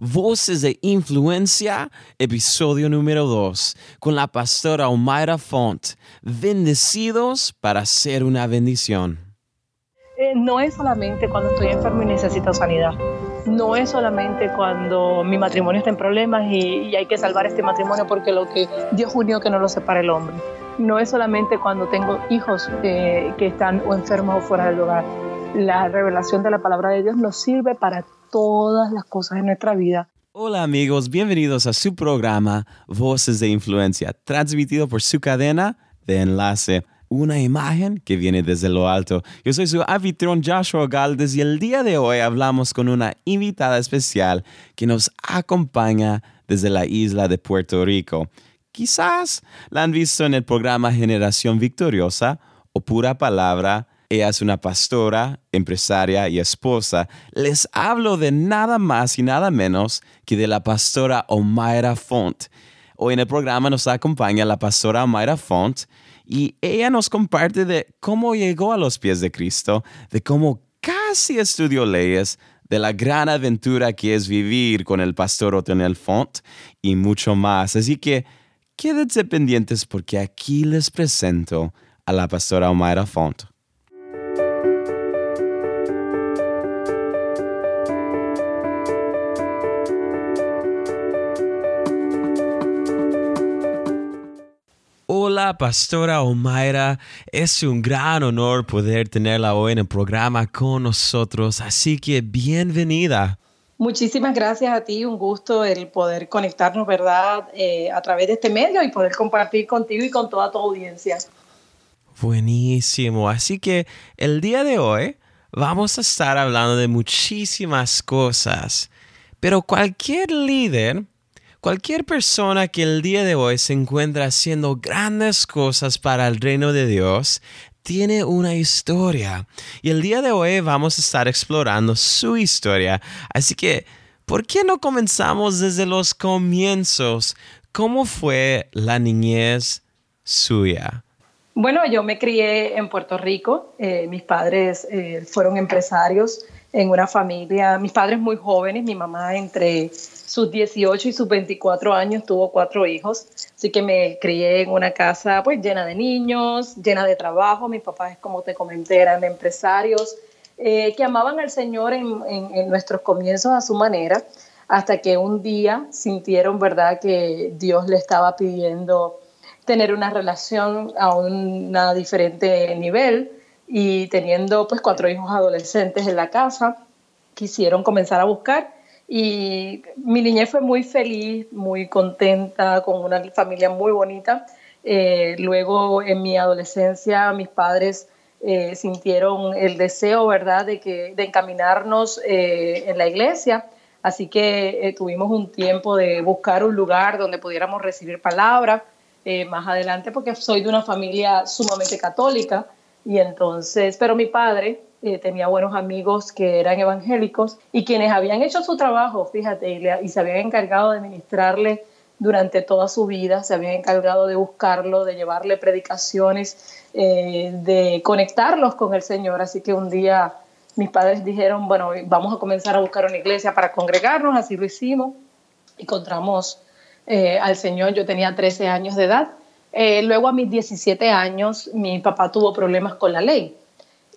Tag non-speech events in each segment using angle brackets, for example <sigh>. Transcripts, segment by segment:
Voces de Influencia, episodio número 2, con la pastora Omaira Font. Bendecidos para ser una bendición. Eh, no es solamente cuando estoy enfermo y necesito sanidad. No es solamente cuando mi matrimonio está en problemas y, hay que salvar este matrimonio porque lo que Dios unió que no lo separe el hombre. No es solamente cuando tengo hijos eh, que están o enfermos o fuera del hogar. La revelación de la palabra de Dios nos sirve para todas las cosas en nuestra vida. Hola amigos, bienvenidos a su programa Voces de Influencia, transmitido por su cadena de enlace, una imagen que viene desde lo alto. Yo soy su anfitrión Joshua Galdes y el día de hoy hablamos con una invitada especial que nos acompaña desde la isla de Puerto Rico. Quizás la han visto en el programa Generación Victoriosa o Pura Palabra ella es una pastora, empresaria y esposa. Les hablo de nada más y nada menos que de la pastora Omaira Font. Hoy en el programa nos acompaña la pastora Omaira Font y ella nos comparte de cómo llegó a los pies de Cristo, de cómo casi estudió leyes, de la gran aventura que es vivir con el pastor Otonel Font y mucho más. Así que quédense pendientes porque aquí les presento a la pastora Omaira Font. Hola, Pastora Omaira. Es un gran honor poder tenerla hoy en el programa con nosotros, así que bienvenida. Muchísimas gracias a ti, un gusto el poder conectarnos, ¿verdad?, eh, a través de este medio y poder compartir contigo y con toda tu audiencia. Buenísimo, así que el día de hoy vamos a estar hablando de muchísimas cosas, pero cualquier líder Cualquier persona que el día de hoy se encuentra haciendo grandes cosas para el reino de Dios tiene una historia. Y el día de hoy vamos a estar explorando su historia. Así que, ¿por qué no comenzamos desde los comienzos? ¿Cómo fue la niñez suya? Bueno, yo me crié en Puerto Rico. Eh, mis padres eh, fueron empresarios en una familia, mis padres muy jóvenes, mi mamá entre sus 18 y sus 24 años tuvo cuatro hijos, así que me crié en una casa pues llena de niños, llena de trabajo, mis papás como te comenté eran empresarios eh, que amaban al Señor en, nuestros comienzos a su manera, hasta que un día sintieron verdad que Dios le estaba pidiendo tener una relación a un diferente nivel. Y teniendo pues cuatro hijos adolescentes en la casa, quisieron comenzar a buscar y mi niñez fue muy feliz, muy contenta, con una familia muy bonita. Eh, luego en mi adolescencia mis padres eh, sintieron el deseo, ¿verdad?, de, que, de encaminarnos eh, en la iglesia. Así que tuvimos un tiempo de buscar un lugar donde pudiéramos recibir palabra más adelante, porque soy de una familia sumamente católica. Y entonces, pero mi padre eh, tenía buenos amigos que eran evangélicos y quienes habían hecho su trabajo, fíjate, y, se habían encargado de ministrarle durante toda su vida, se habían encargado de buscarlo, de llevarle predicaciones, eh, de conectarlos con el Señor. Así que un día mis padres dijeron, bueno, vamos a comenzar a buscar una iglesia para congregarnos, así lo hicimos. Encontramos eh, al Señor, yo tenía 13 años de edad eh, luego a mis 17 años mi papá tuvo problemas con la ley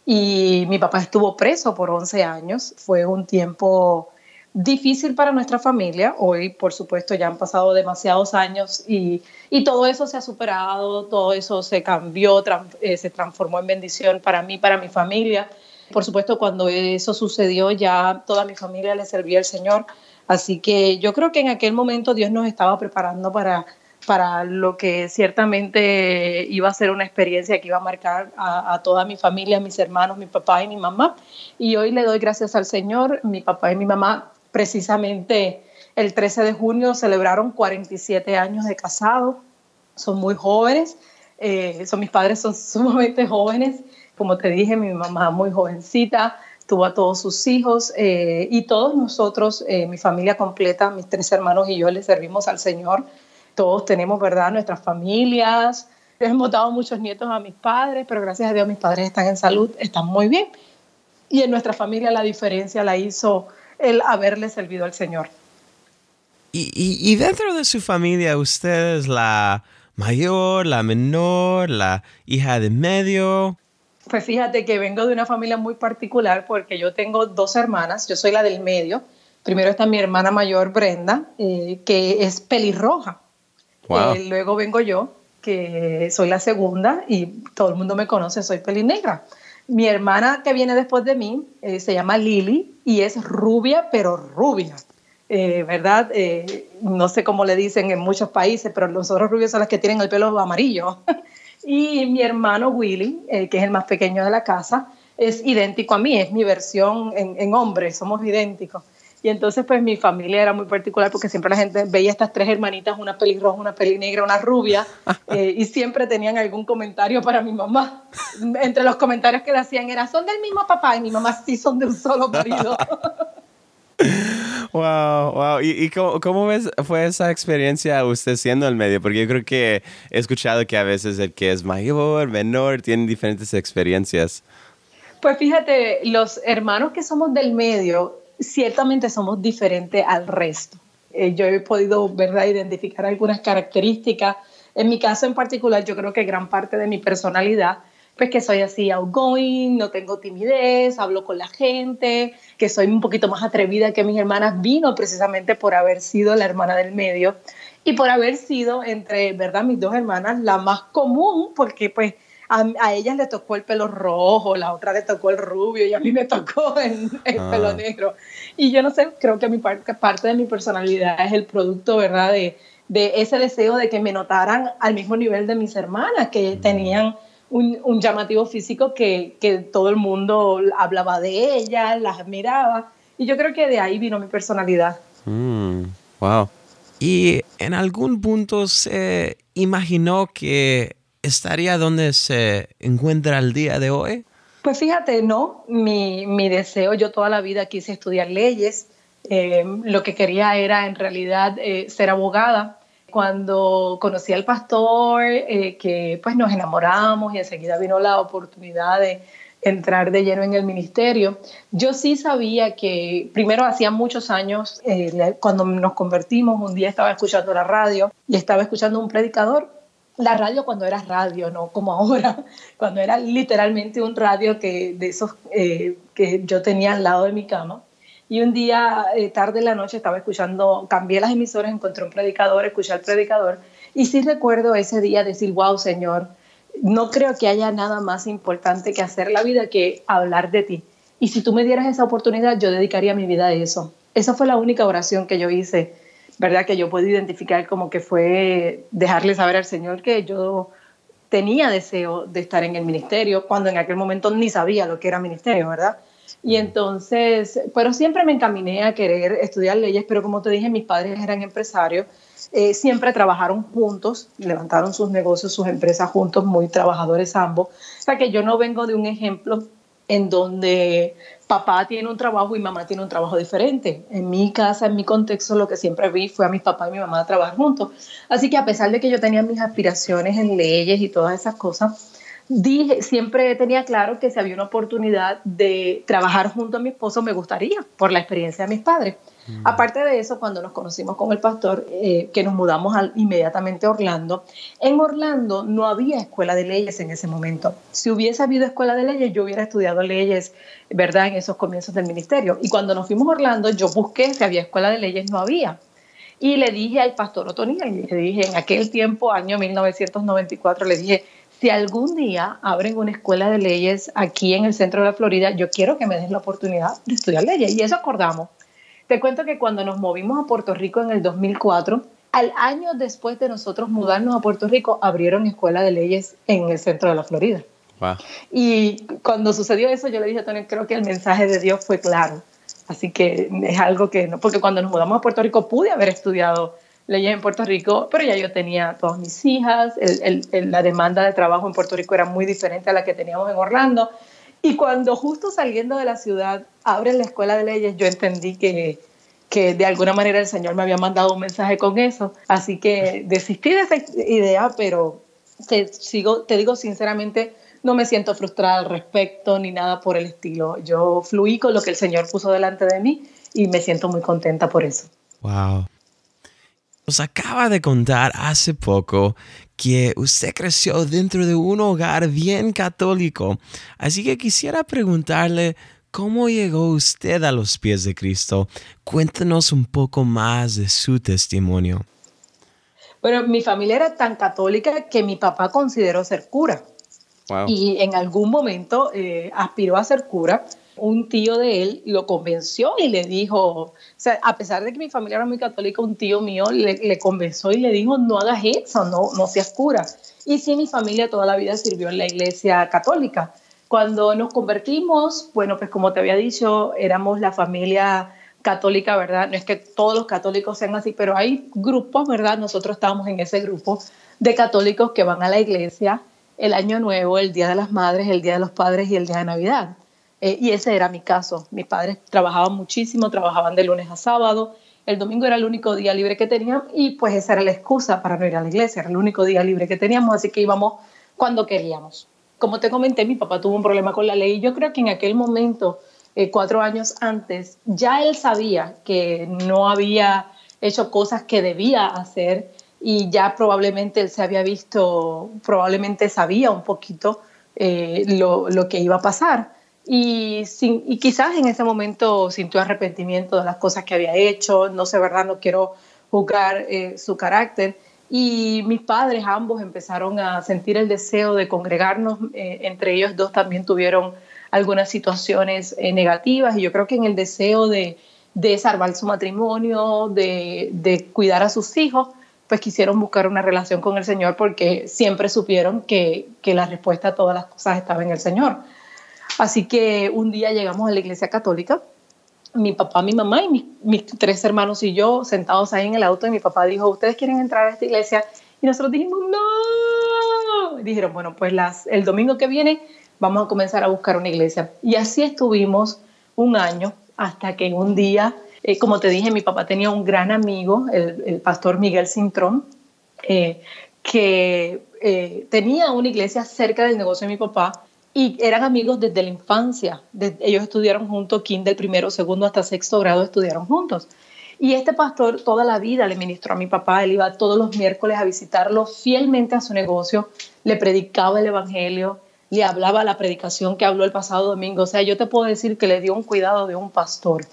y mi papá estuvo preso por 11 años. Fue un tiempo difícil para nuestra familia. Hoy, por supuesto, ya han pasado demasiados años y, y todo eso se ha superado, todo eso se cambió, eh, se transformó en bendición para mí, para mi familia. Por supuesto, cuando eso sucedió, ya toda mi familia le servía al Señor. Así que yo creo que en aquel momento Dios nos estaba preparando para para lo que ciertamente iba a ser una experiencia que iba a marcar a, toda mi familia, mis hermanos, mi papá y mi mamá. Y hoy le doy gracias al Señor. Mi papá y mi mamá precisamente el 13 de junio celebraron 47 años de casado. Son muy jóvenes. Eh, son, mis padres son sumamente jóvenes. Como te dije, mi mamá muy jovencita, tuvo a todos sus hijos eh, y todos nosotros, eh, mi familia completa, mis tres hermanos y yo le servimos al Señor todos tenemos, ¿verdad?, nuestras familias. Hemos dado muchos nietos a mis padres, pero gracias a Dios mis padres están en salud, están muy bien. Y en nuestra familia la diferencia la hizo el haberle servido al Señor. Y, dentro de su familia, ¿usted es la mayor, la menor, la hija de medio? Pues fíjate que vengo de una familia muy particular porque yo tengo dos hermanas, yo soy la del medio. Primero está mi hermana mayor, Brenda, eh, que es pelirroja. Eh, luego vengo yo, que soy la segunda y todo el mundo me conoce, soy pelinegra. Mi hermana que viene después de mí eh, se llama Lily y es rubia, pero rubia. Eh, ¿verdad? No sé cómo le dicen en muchos países, pero los otros rubios son los que tienen el pelo amarillo. <laughs> y mi hermano Willy, que es el más pequeño de la casa, es idéntico a mí, es mi versión en hombre, somos idénticos. Y entonces, pues mi familia era muy particular porque siempre la gente veía estas tres hermanitas, una pelirroja, una pelinegra, una rubia, <laughs> y siempre tenían algún comentario para mi mamá. Entre los comentarios que le hacían era, son del mismo papá, y mi mamá sí son de un solo marido. <laughs> Wow, wow. ¿Y, cómo, ves, fue esa experiencia usted siendo el medio? Porque yo creo que he escuchado que a veces el que es mayor, menor, tienen diferentes experiencias. Pues fíjate, los hermanos que somos del medio, ciertamente somos diferentes al resto. Eh, yo he podido, ¿verdad?, identificar algunas características. En mi caso en particular, yo creo que gran parte de mi personalidad pues que soy así outgoing, no tengo timidez, hablo con la gente, que soy un poquito más atrevida que mis hermanas, vino precisamente por haber sido la hermana del medio y por haber sido entre, ¿verdad?, mis dos hermanas la más común, porque pues a, a ellas le tocó el pelo rojo, la otra le tocó el rubio y a mí me tocó <laughs> el, ah. pelo negro. Y yo no sé, creo que mi parte, parte de mi personalidad es el producto, ¿verdad?, de, de ese deseo de que me notaran al mismo nivel de mis hermanas, que mm. tenían un, llamativo físico que, todo el mundo hablaba de ella, las admiraba. Y yo creo que de ahí vino mi personalidad. Mm, wow. ¿Y en algún punto se imaginó que estaría donde se encuentra el día de hoy? Pues fíjate, no. Mi, deseo, yo toda la vida quise estudiar leyes. Eh, lo que quería era en realidad eh, ser abogada cuando conocí al pastor, eh, que pues nos enamoramos y enseguida vino la oportunidad de entrar de lleno en el ministerio, yo sí sabía que primero hacía muchos años, eh, cuando nos convertimos, un día estaba escuchando la radio y estaba escuchando un predicador, la radio cuando era radio, no como ahora, <laughs> cuando era literalmente un radio que de esos eh, que yo tenía al lado de mi cama. Y un día, eh, tarde en la noche, estaba escuchando, cambié las emisoras, encontré un predicador, escuché al predicador. Y sí recuerdo ese día decir, wow, Señor, no creo que haya nada más importante que hacer la vida que hablar de ti. Y si tú me dieras esa oportunidad, yo dedicaría mi vida a eso. Esa fue la única oración que yo hice, ¿verdad? Que yo puedo identificar como que fue dejarle saber al Señor que yo tenía deseo de estar en el ministerio, cuando en aquel momento ni sabía lo que era ministerio, ¿verdad? Y entonces, pero siempre me encaminé a querer estudiar leyes, pero como te dije, mis padres eran empresarios, eh, siempre trabajaron juntos, levantaron sus negocios, sus empresas juntos, muy trabajadores ambos. O sea que yo no vengo de un ejemplo en donde papá tiene un trabajo y mamá tiene un trabajo diferente. En mi casa, en mi contexto, lo que siempre vi fue a mis papás y mi mamá trabajar juntos. Así que a pesar de que yo tenía mis aspiraciones en leyes y todas esas cosas, dije, siempre tenía claro que si había una oportunidad de trabajar junto a mi esposo, me gustaría, por la experiencia de mis padres. Mm. Aparte de eso, cuando nos conocimos con el pastor, eh, que nos mudamos inmediatamente a Orlando, en Orlando no había escuela de leyes en ese momento. Si hubiese habido escuela de leyes, yo hubiera estudiado leyes, ¿verdad?, en esos comienzos del ministerio. Y cuando nos fuimos a Orlando, yo busqué si había escuela de leyes, no había. Y le dije al pastor Otoniel, le dije en aquel tiempo, año 1994, le dije, si algún día abren una escuela de leyes aquí en el centro de la Florida, yo quiero que me den la oportunidad de estudiar leyes. Y eso acordamos. Te cuento que cuando nos movimos a Puerto Rico en el 2004, al año después de nosotros mudarnos a Puerto Rico, abrieron escuela de leyes en el centro de la Florida. Y cuando sucedió eso, yo le dije a Tony, creo que el mensaje de Dios fue claro. Así que es algo que no, porque cuando nos mudamos a Puerto Rico pude haber estudiado leyes en Puerto Rico, pero ya yo tenía todas mis hijas, la demanda de trabajo en Puerto Rico era muy diferente a la que teníamos en Orlando. Y cuando justo saliendo de la ciudad abren la escuela de leyes, yo entendí que, que de alguna manera el Señor me había mandado un mensaje con eso. Así que desistí de esa idea, pero te, te digo sinceramente, no me siento frustrada al respecto ni nada por el estilo. Yo fluí con lo que el Señor puso delante de mí y me siento muy contenta por eso. Wow. Nos acaba de contar hace poco que usted creció dentro de un hogar bien católico. Así que quisiera preguntarle cómo llegó usted a los pies de Cristo. Cuéntenos un poco más de su testimonio. Bueno, mi familia era tan católica que mi papá consideró ser cura. Y en algún momento eh, aspiró a ser cura. Un tío de él lo convenció y le dijo, o sea, a pesar de que mi familia era muy católica, un tío mío le, convenció y le dijo, no hagas eso, no, no seas cura. Y sí, mi familia toda la vida sirvió en la iglesia católica. Cuando nos convertimos, bueno, pues como te había dicho, éramos la familia católica, ¿verdad? No es que todos los católicos sean así, pero hay grupos, ¿verdad? Nosotros estábamos en ese grupo de católicos que van a la iglesia el año nuevo, el Día de las Madres, el Día de los Padres y el Día de Navidad. Eh, y ese era mi caso. Mis padres trabajaban muchísimo, trabajaban de lunes a sábado. El domingo era el único día libre que teníamos y pues esa era la excusa para no ir a la iglesia, era el único día libre que teníamos, así que íbamos cuando queríamos. Como te comenté, mi papá tuvo un problema con la ley y yo creo que en aquel momento, eh, cuatro años antes, ya él sabía que no había hecho cosas que debía hacer y ya probablemente él se había visto, probablemente sabía un poquito eh, lo, lo, que iba a pasar. Y, sin, quizás en ese momento sintió arrepentimiento de las cosas que había hecho, no sé, ¿verdad? No quiero juzgar eh, su carácter. Y mis padres ambos empezaron a sentir el deseo de congregarnos, eh, entre ellos dos también tuvieron algunas situaciones negativas y yo creo que en el deseo de, de salvar su matrimonio, de, cuidar a sus hijos, pues quisieron buscar una relación con el Señor porque siempre supieron que la respuesta a todas las cosas estaba en el Señor. Así que un día llegamos a la iglesia católica, mi papá, mi mamá y mis, tres hermanos y yo sentados ahí en el auto y mi papá dijo, ¿ustedes quieren entrar a esta iglesia? Y nosotros dijimos, no. Dijeron, bueno, pues las, el domingo que viene vamos a comenzar a buscar una iglesia. Y así estuvimos un año hasta que un día eh, como te dije, mi papá tenía un gran amigo, el, pastor Miguel Cintrón, eh, que eh, tenía una iglesia cerca del negocio de mi papá y eran amigos desde la infancia. ellos estudiaron juntos, kinder, primero, segundo hasta sexto grado estudiaron juntos. Y este pastor toda la vida le ministró a mi papá, él iba todos los miércoles a visitarlo fielmente a su negocio, le predicaba el Evangelio, le hablaba la predicación que habló el pasado domingo. O sea, yo te puedo decir que le dio un cuidado de un pastor.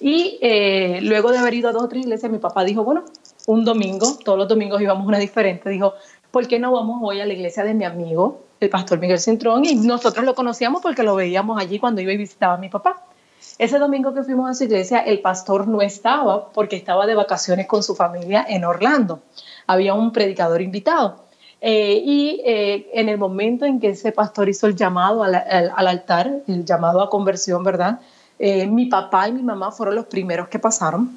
Y eh, luego de haber ido a dos o tres iglesias, mi papá dijo, bueno, un domingo, todos los domingos íbamos una diferente, dijo, ¿por qué no vamos hoy a la iglesia de mi amigo, el pastor Miguel Cintrón? Y nosotros lo conocíamos porque lo veíamos allí cuando iba y visitaba a mi papá. Ese domingo que fuimos a su iglesia, el pastor no estaba porque estaba de vacaciones con su familia en Orlando. Había un predicador invitado. Eh, y eh, en el momento en que ese pastor hizo el llamado al, al, altar, el llamado a conversión, ¿verdad? Eh, mi papá y mi mamá fueron los primeros que pasaron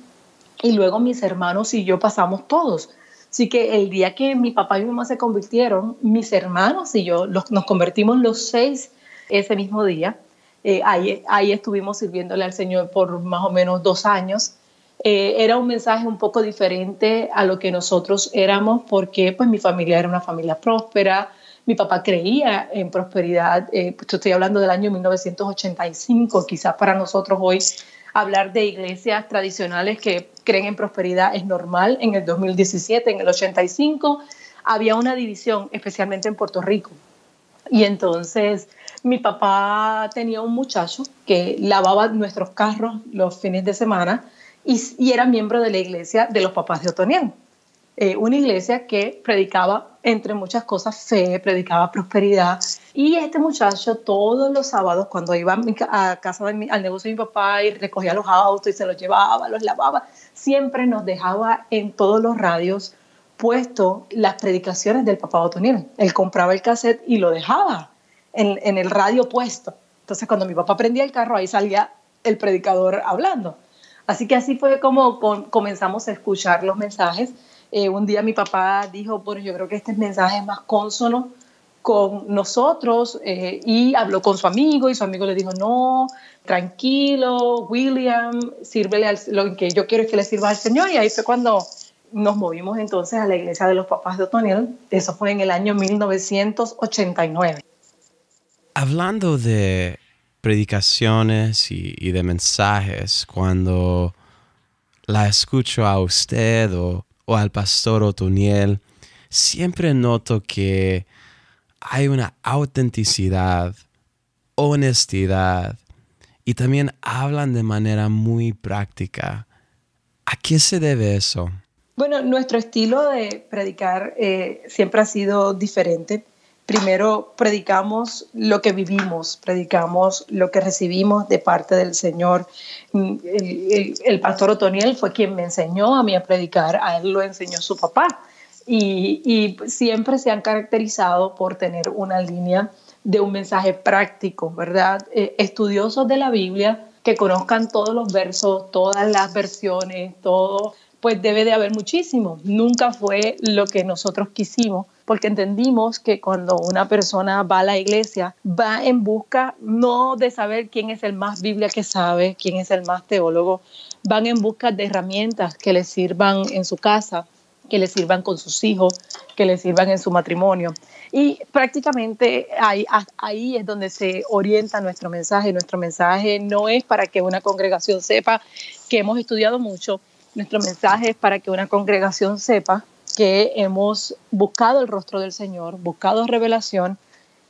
y luego mis hermanos y yo pasamos todos. Así que el día que mi papá y mi mamá se convirtieron, mis hermanos y yo nos convertimos los seis ese mismo día. Eh, ahí, ahí estuvimos sirviéndole al Señor por más o menos dos años. Eh, era un mensaje un poco diferente a lo que nosotros éramos porque pues mi familia era una familia próspera, mi papá creía en prosperidad, eh, estoy hablando del año 1985, quizás para nosotros hoy hablar de iglesias tradicionales que creen en prosperidad es normal. En el 2017, en el 85, había una división, especialmente en Puerto Rico. Y entonces mi papá tenía un muchacho que lavaba nuestros carros los fines de semana y, era miembro de la iglesia de los papás de Otoniel. Eh, una iglesia que predicaba, entre muchas cosas, fe, predicaba prosperidad. Y este muchacho todos los sábados, cuando iba a casa al negocio de mi papá y recogía los autos y se los llevaba, los lavaba, siempre nos dejaba en todos los radios puesto las predicaciones del papá Otoniel. Él compraba el cassette y lo dejaba en, en el radio puesto. Entonces, cuando mi papá prendía el carro, ahí salía el predicador hablando. Así que así fue como comenzamos a escuchar los mensajes eh, un día mi papá dijo, bueno, yo creo que este mensaje es más consono con nosotros eh, y habló con su amigo y su amigo le dijo, no, tranquilo, William, sírvele al, lo que yo quiero es que le sirva al Señor. Y ahí fue cuando nos movimos entonces a la iglesia de los papás de Otoniel. Eso fue en el año 1989. Hablando de predicaciones y, y de mensajes, cuando la escucho a usted o o al pastor Otoniel, siempre noto que hay una autenticidad, honestidad y también hablan de manera muy práctica. ¿A qué se debe eso? Bueno, nuestro estilo de predicar eh, siempre ha sido diferente. Primero predicamos lo que vivimos, predicamos lo que recibimos de parte del Señor. Mm, el, pastor Otoniel fue quien me enseñó a mí a predicar, a él lo enseñó su papá. Y, siempre se han caracterizado por tener una línea de un mensaje práctico, ¿verdad? Eh, estudiosos de la Biblia, que conozcan todos los versos, todas las versiones, todo, pues debe de haber muchísimo. Nunca fue lo que nosotros quisimos, porque entendimos que cuando una persona va a la iglesia, va en busca no de saber quién es el más Biblia que sabe, quién es el más teólogo, van en busca de herramientas que les sirvan en su casa, que les sirvan con sus hijos, que les sirvan en su matrimonio. Y prácticamente ahí, ahí es donde se orienta nuestro mensaje. Nuestro mensaje no es para que una congregación sepa que hemos estudiado mucho, nuestro mensaje es para que una congregación sepa que hemos buscado el rostro del Señor, buscado revelación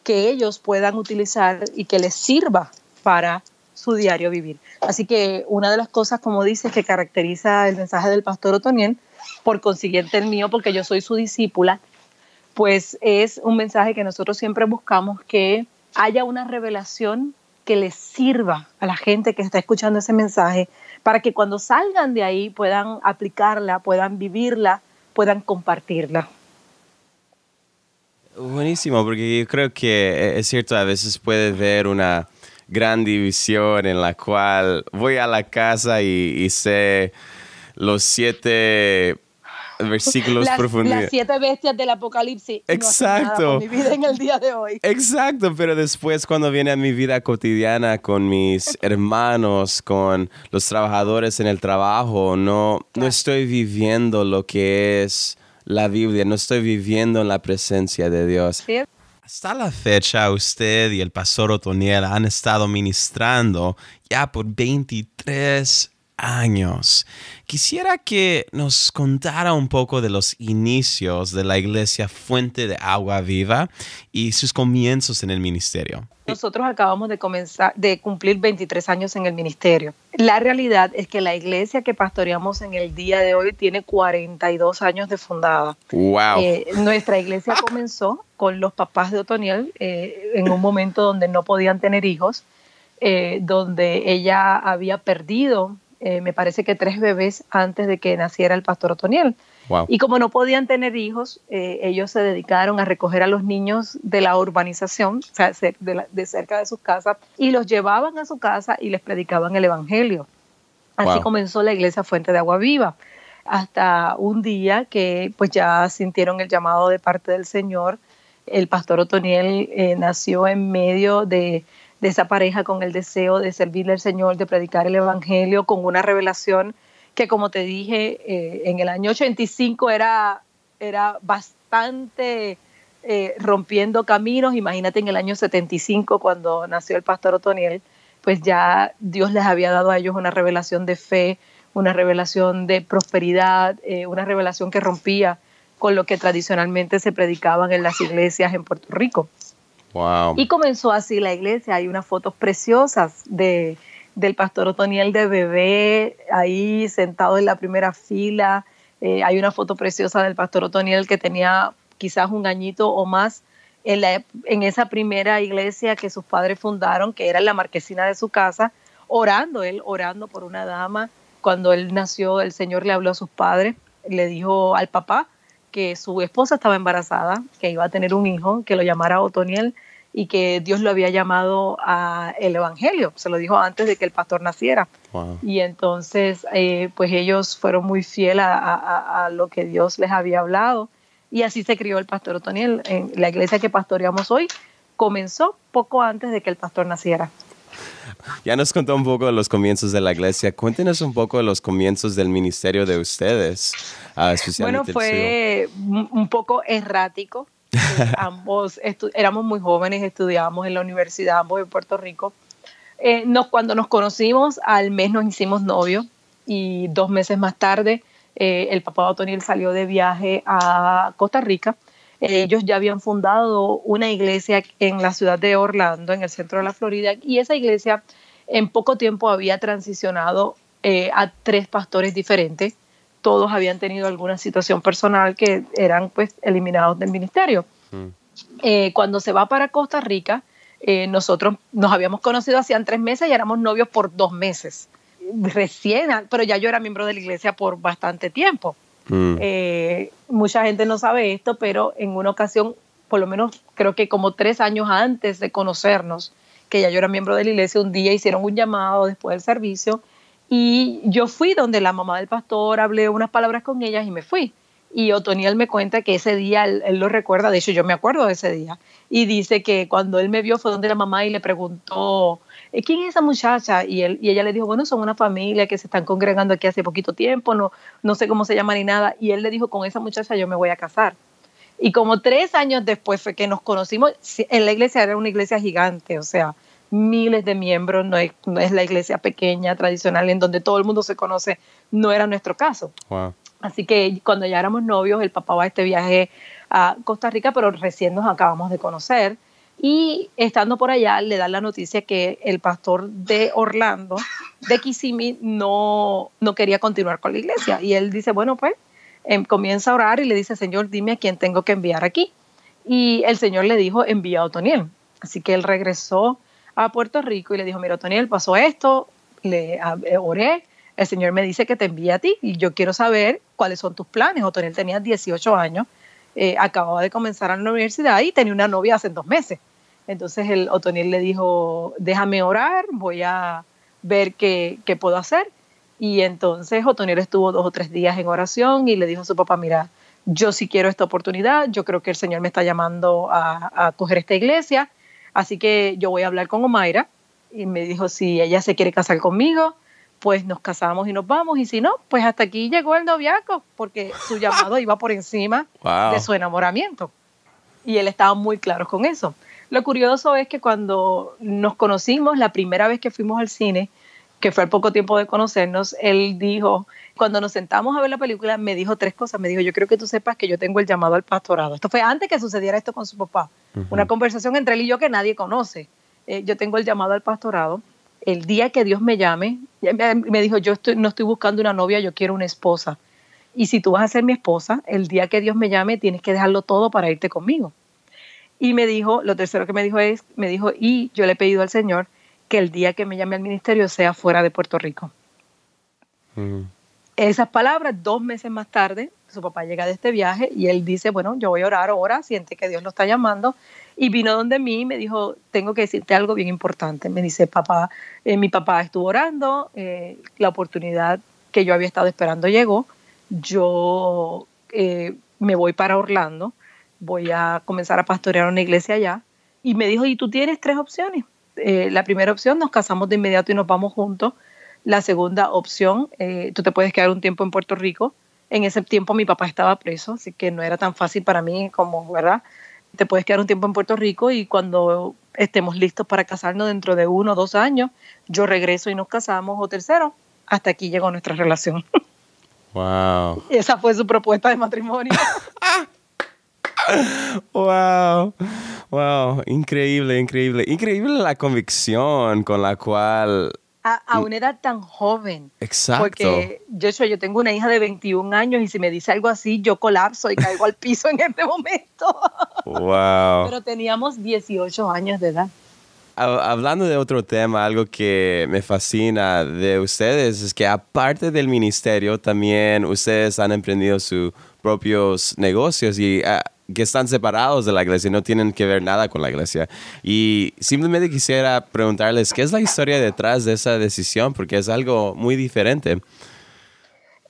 que ellos puedan utilizar y que les sirva para su diario vivir. Así que una de las cosas, como dice, que caracteriza el mensaje del pastor Otoniel, por consiguiente el mío, porque yo soy su discípula, pues es un mensaje que nosotros siempre buscamos que haya una revelación que les sirva a la gente que está escuchando ese mensaje para que cuando salgan de ahí puedan aplicarla, puedan vivirla, puedan compartirla. Buenísimo, porque yo creo que es cierto, a veces puede ver una gran división en la cual voy a la casa y, sé los siete <laughs> versículos las, profundos. Las siete bestias del Apocalipsis. Exacto. mi vida en el día de hoy. Exacto, pero después cuando viene a mi vida cotidiana con mis <laughs> hermanos, con los trabajadores en el trabajo, no, no estoy viviendo lo que es la Biblia, no estoy viviendo en la presencia de Dios. Hasta la fecha, usted y el pastor Otoniel han estado ministrando ya por 23 años. Quisiera que nos contara un poco de los inicios de la iglesia Fuente de Agua Viva y sus comienzos en el ministerio. Nosotros acabamos de comenzar de cumplir 23 años en el ministerio. La realidad es que la iglesia que pastoreamos en el día de hoy tiene 42 años de fundada. Wow. Eh, nuestra iglesia comenzó con los papás de Otoniel eh, en un momento donde no podían tener hijos, eh, donde ella había perdido eh, me parece que tres bebés antes de que naciera el pastor Otoniel. Y como no podían tener hijos, eh, ellos se dedicaron a recoger a los niños de la urbanización, o sea, de, cerca de sus casas, y los llevaban a su casa y les predicaban el Evangelio. Así comenzó la iglesia Fuente de Agua Viva. Hasta un día que pues ya sintieron el llamado de parte del Señor. El pastor Otoniel eh, nació en medio de de esa pareja con el deseo de servirle al Señor, de predicar el Evangelio, con una revelación que, como te dije, eh, en el año 85 era, era bastante eh, rompiendo caminos. Imagínate en el año 75, cuando nació el pastor Otoniel, pues ya Dios les había dado a ellos una revelación de fe, una revelación de prosperidad, eh, una revelación que rompía con lo que tradicionalmente se predicaban en las iglesias en Puerto Rico. Y comenzó así la iglesia. Hay unas fotos preciosas de, del pastor Otoniel de bebé ahí sentado en la primera fila. Eh, hay una foto preciosa del pastor Otoniel que tenía quizás un añito o más en, la, en esa primera iglesia que sus padres fundaron, que era la marquesina de su casa, orando, él orando por una dama. Cuando él nació, el Señor le habló a sus padres, le dijo al papá, que su esposa estaba embarazada, que iba a tener un hijo, que lo llamara Otoniel y que Dios lo había llamado a el Evangelio. Se lo dijo antes de que el pastor naciera. Y entonces, eh, pues ellos fueron muy fieles a, lo que Dios les había hablado. Y así se crió el pastor Otoniel. En la iglesia que pastoreamos hoy comenzó poco antes de que el pastor naciera. <laughs> Ya nos contó un poco de los comienzos de la iglesia. Cuéntenos un poco de los comienzos del ministerio de ustedes. Uh, bueno, fue un poco errático. Eh, <laughs> ambos éramos muy jóvenes, estudiábamos en la universidad, ambos en Puerto Rico. Eh, nos, cuando nos conocimos, al mes nos hicimos novios y dos meses más tarde el papá de Otoniel salió de viaje a Costa Rica. Ellos ya habían fundado una iglesia en la ciudad de Orlando, en el centro de la Florida, y esa iglesia en poco tiempo había transicionado a tres pastores diferentes. Todos habían tenido alguna situación personal que eran pues eliminados del ministerio. Mm. cuando se va para Costa Rica, eh, nosotros nos habíamos conocido hacían tres meses y éramos novios por dos meses. Recién, pero ya yo era miembro de la iglesia por bastante tiempo. Mm. Eh, mucha gente no sabe esto, pero en una ocasión, por lo menos creo que como tres años antes de conocernos, que ya yo era miembro de la iglesia, un día hicieron un llamado después del servicio y yo fui donde la mamá del pastor, hablé unas palabras con ellas y me fui. Y Otoniel me cuenta que ese día, él, lo recuerda, de hecho yo me acuerdo de ese día, y dice que cuando él me vio fue donde la mamá y le preguntó, ¿quién es esa muchacha? Y, él, y ella le dijo, bueno, son una familia que se están congregando aquí hace poquito tiempo, no, no sé cómo se llama ni nada. Y él le dijo, con esa muchacha yo me voy a casar. Y como tres años después fue que nos conocimos, en la iglesia era una iglesia gigante, o sea, miles de miembros, no es, no es la iglesia pequeña, tradicional, en donde todo el mundo se conoce, no era nuestro caso. Wow. Así que cuando ya éramos novios, el papá va a este viaje a Costa Rica, pero recién nos acabamos de conocer. Y estando por allá, le dan la noticia que el pastor de Orlando, de Kissimmee, no, no quería continuar con la iglesia. Y él dice, bueno, pues em, comienza a orar y le dice, Señor, dime a quién tengo que enviar aquí. Y el Señor le dijo, envía a Otoniel. Así que él regresó a Puerto Rico y le dijo, mira, Otoniel, pasó esto, le oré, el Señor me dice que te envía a ti y yo quiero saber cuáles son tus planes. Otoniel tenía 18 años, eh, acababa de comenzar a la universidad y tenía una novia hace dos meses. Entonces el Otoniel le dijo, déjame orar, voy a ver qué, qué puedo hacer. Y entonces Otoniel estuvo dos o tres días en oración y le dijo a su papá, mira, yo sí quiero esta oportunidad, yo creo que el Señor me está llamando a, a coger esta iglesia, así que yo voy a hablar con Omaira. Y me dijo, si ella se quiere casar conmigo, pues nos casamos y nos vamos, y si no, pues hasta aquí llegó el noviazgo, porque su llamado iba por encima de su enamoramiento. Y él estaba muy claro con eso. Lo curioso es que cuando nos conocimos, la primera vez que fuimos al cine, que fue al poco tiempo de conocernos, él dijo, cuando nos sentamos a ver la película, me dijo tres cosas. Me dijo, yo creo que tú sepas que yo tengo el llamado al pastorado. Esto fue antes que sucediera esto con su papá. Una conversación entre él y yo que nadie conoce. Eh, yo tengo el llamado al pastorado el día que Dios me llame, me dijo, yo no estoy buscando una novia, yo quiero una esposa. Y si tú vas a ser mi esposa, el día que Dios me llame, tienes que dejarlo todo para irte conmigo. Y me dijo, lo tercero que me dijo es, me dijo, y yo le he pedido al Señor que el día que me llame al ministerio sea fuera de Puerto Rico. Esas palabras, dos meses más tarde, su papá llega de este viaje y él dice, bueno, yo voy a orar ahora, siente que Dios lo está llamando y vino donde mí y me dijo, tengo que decirte algo bien importante. Me dice, papá, eh, mi papá estuvo orando, eh, la oportunidad que yo había estado esperando llegó, yo eh, me voy para Orlando, voy a comenzar a pastorear una iglesia allá. Y me dijo, y tú tienes tres opciones. la primera opción, nos casamos de inmediato y nos vamos juntos. La segunda opción, tú te puedes quedar un tiempo en Puerto Rico. En ese tiempo mi papá estaba preso, así que no era tan fácil para mí como, ¿verdad? te puedes quedar un tiempo en Puerto Rico y cuando estemos listos para casarnos dentro de uno o dos años, yo regreso y nos casamos o tercero, hasta aquí llegó nuestra relación. <laughs> Wow. Esa fue su propuesta de matrimonio. <laughs> <laughs> wow. Wow, increíble, increíble. Increíble la convicción con la cual a, una edad tan joven. Exacto. Porque yo, yo tengo una hija de 21 años y si me dice algo así, yo colapso y caigo al piso en este momento. <laughs> Wow. Pero teníamos 18 años de edad. Hablando de otro tema, algo que me fascina de ustedes es que aparte del ministerio, también ustedes han emprendido sus propios negocios y ah, que están separados de la iglesia y no tienen que ver nada con la iglesia. Y simplemente quisiera preguntarles, ¿qué es la historia detrás de esa decisión? Porque es algo muy diferente.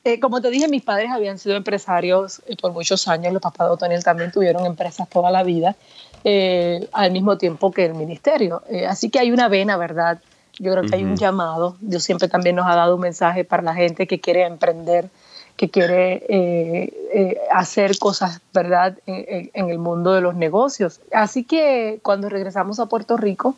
Eh, como te dije, mis padres habían sido empresarios por muchos años, los papás de Otoniel también tuvieron empresas toda la vida, eh, al mismo tiempo que el ministerio. Eh, así que hay una vena, ¿verdad? Yo creo que hay un llamado. Dios siempre también nos ha dado un mensaje para la gente que quiere emprender que quiere eh, eh, hacer cosas, ¿verdad?, en, el mundo de los negocios. Así que cuando regresamos a Puerto Rico,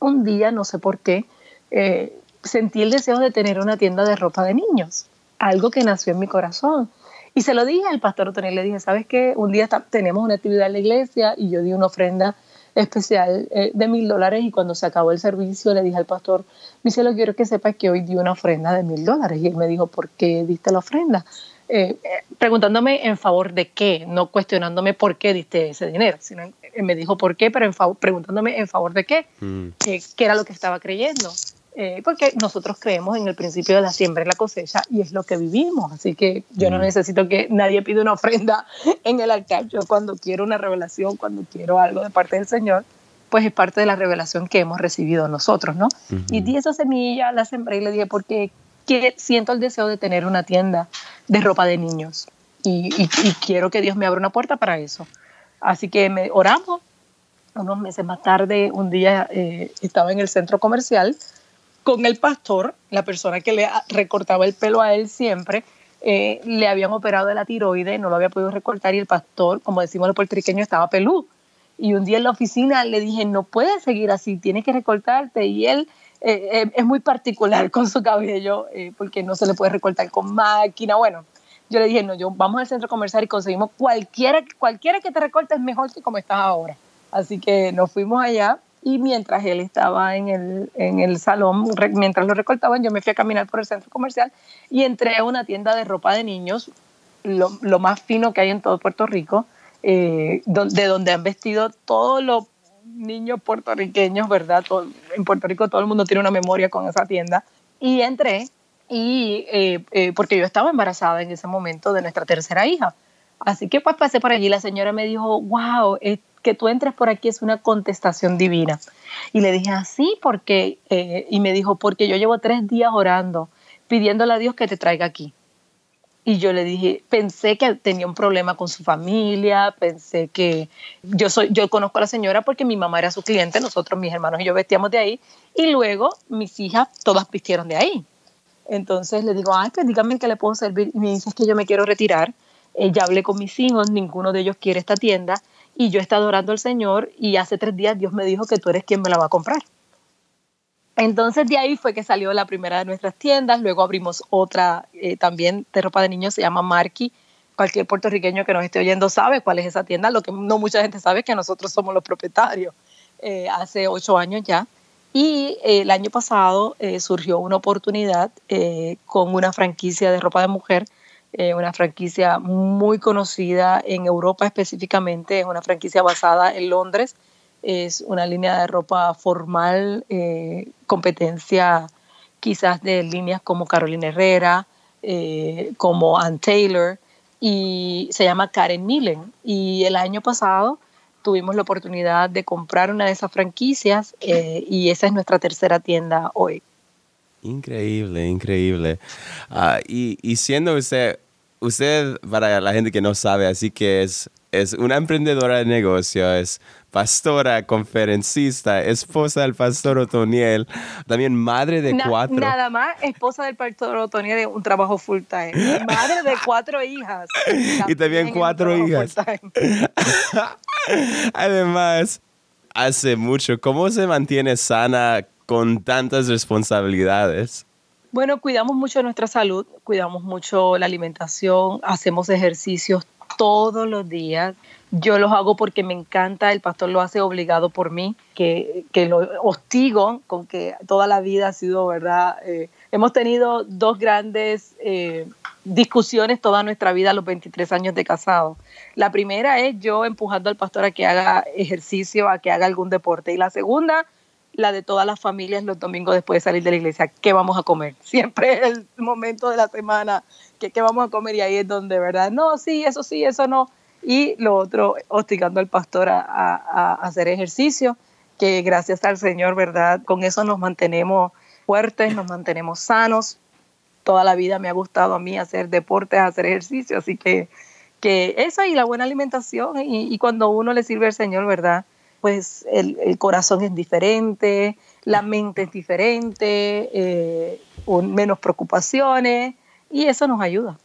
un día, no sé por qué, eh, sentí el deseo de tener una tienda de ropa de niños. algo que nació en mi corazón. Y se lo dije al pastor Otoniel, le dije, ¿sabes qué? Un día tenemos una actividad en la iglesia y yo di una ofrenda especial eh, de mil dólares y cuando se acabó el servicio le dije al pastor, mi cielo, quiero que sepas que hoy di una ofrenda de mil dólares. Y él me dijo, ¿por qué diste la ofrenda? Eh, eh, preguntándome en favor de qué, no cuestionándome por qué diste ese dinero, sino me dijo por qué, pero en preguntándome en favor de qué, mm. qué era lo que estaba creyendo. Porque nosotros creemos en el principio de la siembra y la cosecha y es lo que vivimos. Así que yo no necesito que nadie pida una ofrenda <laughs> en el altar. Yo cuando quiero una revelación, cuando quiero algo de parte del Señor, pues es parte de la revelación que hemos recibido nosotros, ¿no? Y di esa semilla, la sembré y le dije, porque siento el deseo de tener una tienda de ropa de niños y, quiero que Dios me abra una puerta para eso. Así que me oramos. Unos meses más tarde, un día eh, estaba en el centro comercial con el pastor, la persona que le recortaba el pelo a él siempre, eh, le habían operado de la tiroide, no lo había podido recortar y el pastor, como decimos los puertorriqueños, estaba peludo. Y un día en la oficina le dije, no puedes seguir así, tienes que recortarte. Y él eh, eh, es muy particular con su cabello porque no se le puede recortar con máquina. Bueno, yo le dije, no, yo vamos al centro comercial y conseguimos cualquiera, cualquiera que te recorte es mejor que como estás ahora. Así que nos fuimos allá y mientras él estaba en el, en el salón, mientras lo recortaban, yo me fui a caminar por el centro comercial y entré a una tienda de ropa de niños, lo, lo más fino que hay en todo Puerto Rico eh, de donde han vestido todos los niños puertorriqueños, ¿verdad? en Puerto Rico todo el mundo tiene una memoria con esa tienda. Y entré, y, eh, eh, porque yo estaba embarazada en ese momento de nuestra tercera hija. Así que pues pasé por allí, la señora me dijo, wow, que tú entres por aquí es una contestación divina. Y le dije, así, ah, porque, y me dijo, porque yo llevo tres días orando, pidiéndole a Dios que te traiga aquí. Y yo le dije, pensé que tenía un problema con su familia, pensé que yo soy, yo conozco a la señora porque mi mamá era su cliente, nosotros, mis hermanos y yo vestíamos de ahí, y luego mis hijas todas vistieron de ahí. Entonces le digo, ay, pues dígame que le puedo servir. Y me dice que yo me quiero retirar. Eh, ya hablé con mis hijos, ninguno de ellos quiere esta tienda. Y yo he estado orando al Señor y hace tres días Dios me dijo que tú eres quien me la va a comprar. Entonces de ahí fue que salió la primera de nuestras tiendas, luego abrimos otra eh, también de ropa de niños, se llama Marky. Cualquier puertorriqueño que nos esté oyendo sabe cuál es esa tienda, lo que no mucha gente sabe es que nosotros somos los propietarios eh, hace ocho años ya. Y eh, el año pasado surgió una oportunidad con una franquicia de ropa de mujer, una franquicia muy conocida en Europa específicamente, es una franquicia basada en Londres, es una línea de ropa formal, eh, competencia quizás de líneas como Carolina Herrera, eh, como Ann Taylor, y se llama Karen Millen. Y el año pasado tuvimos la oportunidad de comprar una de esas franquicias eh, y esa es nuestra tercera tienda hoy. Increíble, increíble. Ah, y, y siendo usted, usted, para la gente que no sabe, así que es, es una emprendedora de negocio, es pastora, conferencista, esposa del pastor Otoniel, también madre de cuatro. Nada más, esposa del pastor Otoniel un trabajo full time. Madre de cuatro hijas. <laughs> y también cuatro hijas. <laughs> Además, hace mucho, ¿cómo se mantiene sana con tantas responsabilidades? Bueno, cuidamos mucho nuestra salud, cuidamos mucho la alimentación, hacemos ejercicios todos los días. Yo los hago porque me encanta, el pastor lo hace obligado por mí, que, que lo hostigo con que toda la vida ha sido, ¿verdad? Eh, hemos tenido dos grandes eh, discusiones toda nuestra vida a los 23 años de casado. La primera es yo empujando al pastor a que haga ejercicio, a que haga algún deporte. Y la segunda, la de todas las familias los domingos después de salir de la iglesia. ¿Qué vamos a comer? <laughs> Siempre es el momento de la semana que qué vamos a comer y ahí es donde, ¿verdad? No, sí, eso sí, eso no y lo otro, hostigando al pastor a, hacer ejercicio, que gracias al Señor, ¿verdad? Con eso nos mantenemos fuertes, nos mantenemos sanos. Toda la vida me ha gustado a mí hacer deportes, hacer ejercicio, así que, que eso y la buena alimentación y, cuando uno le sirve al Señor, ¿verdad? Pues el, corazón es diferente, la mente es diferente, eh, menos preocupaciones y eso nos ayuda.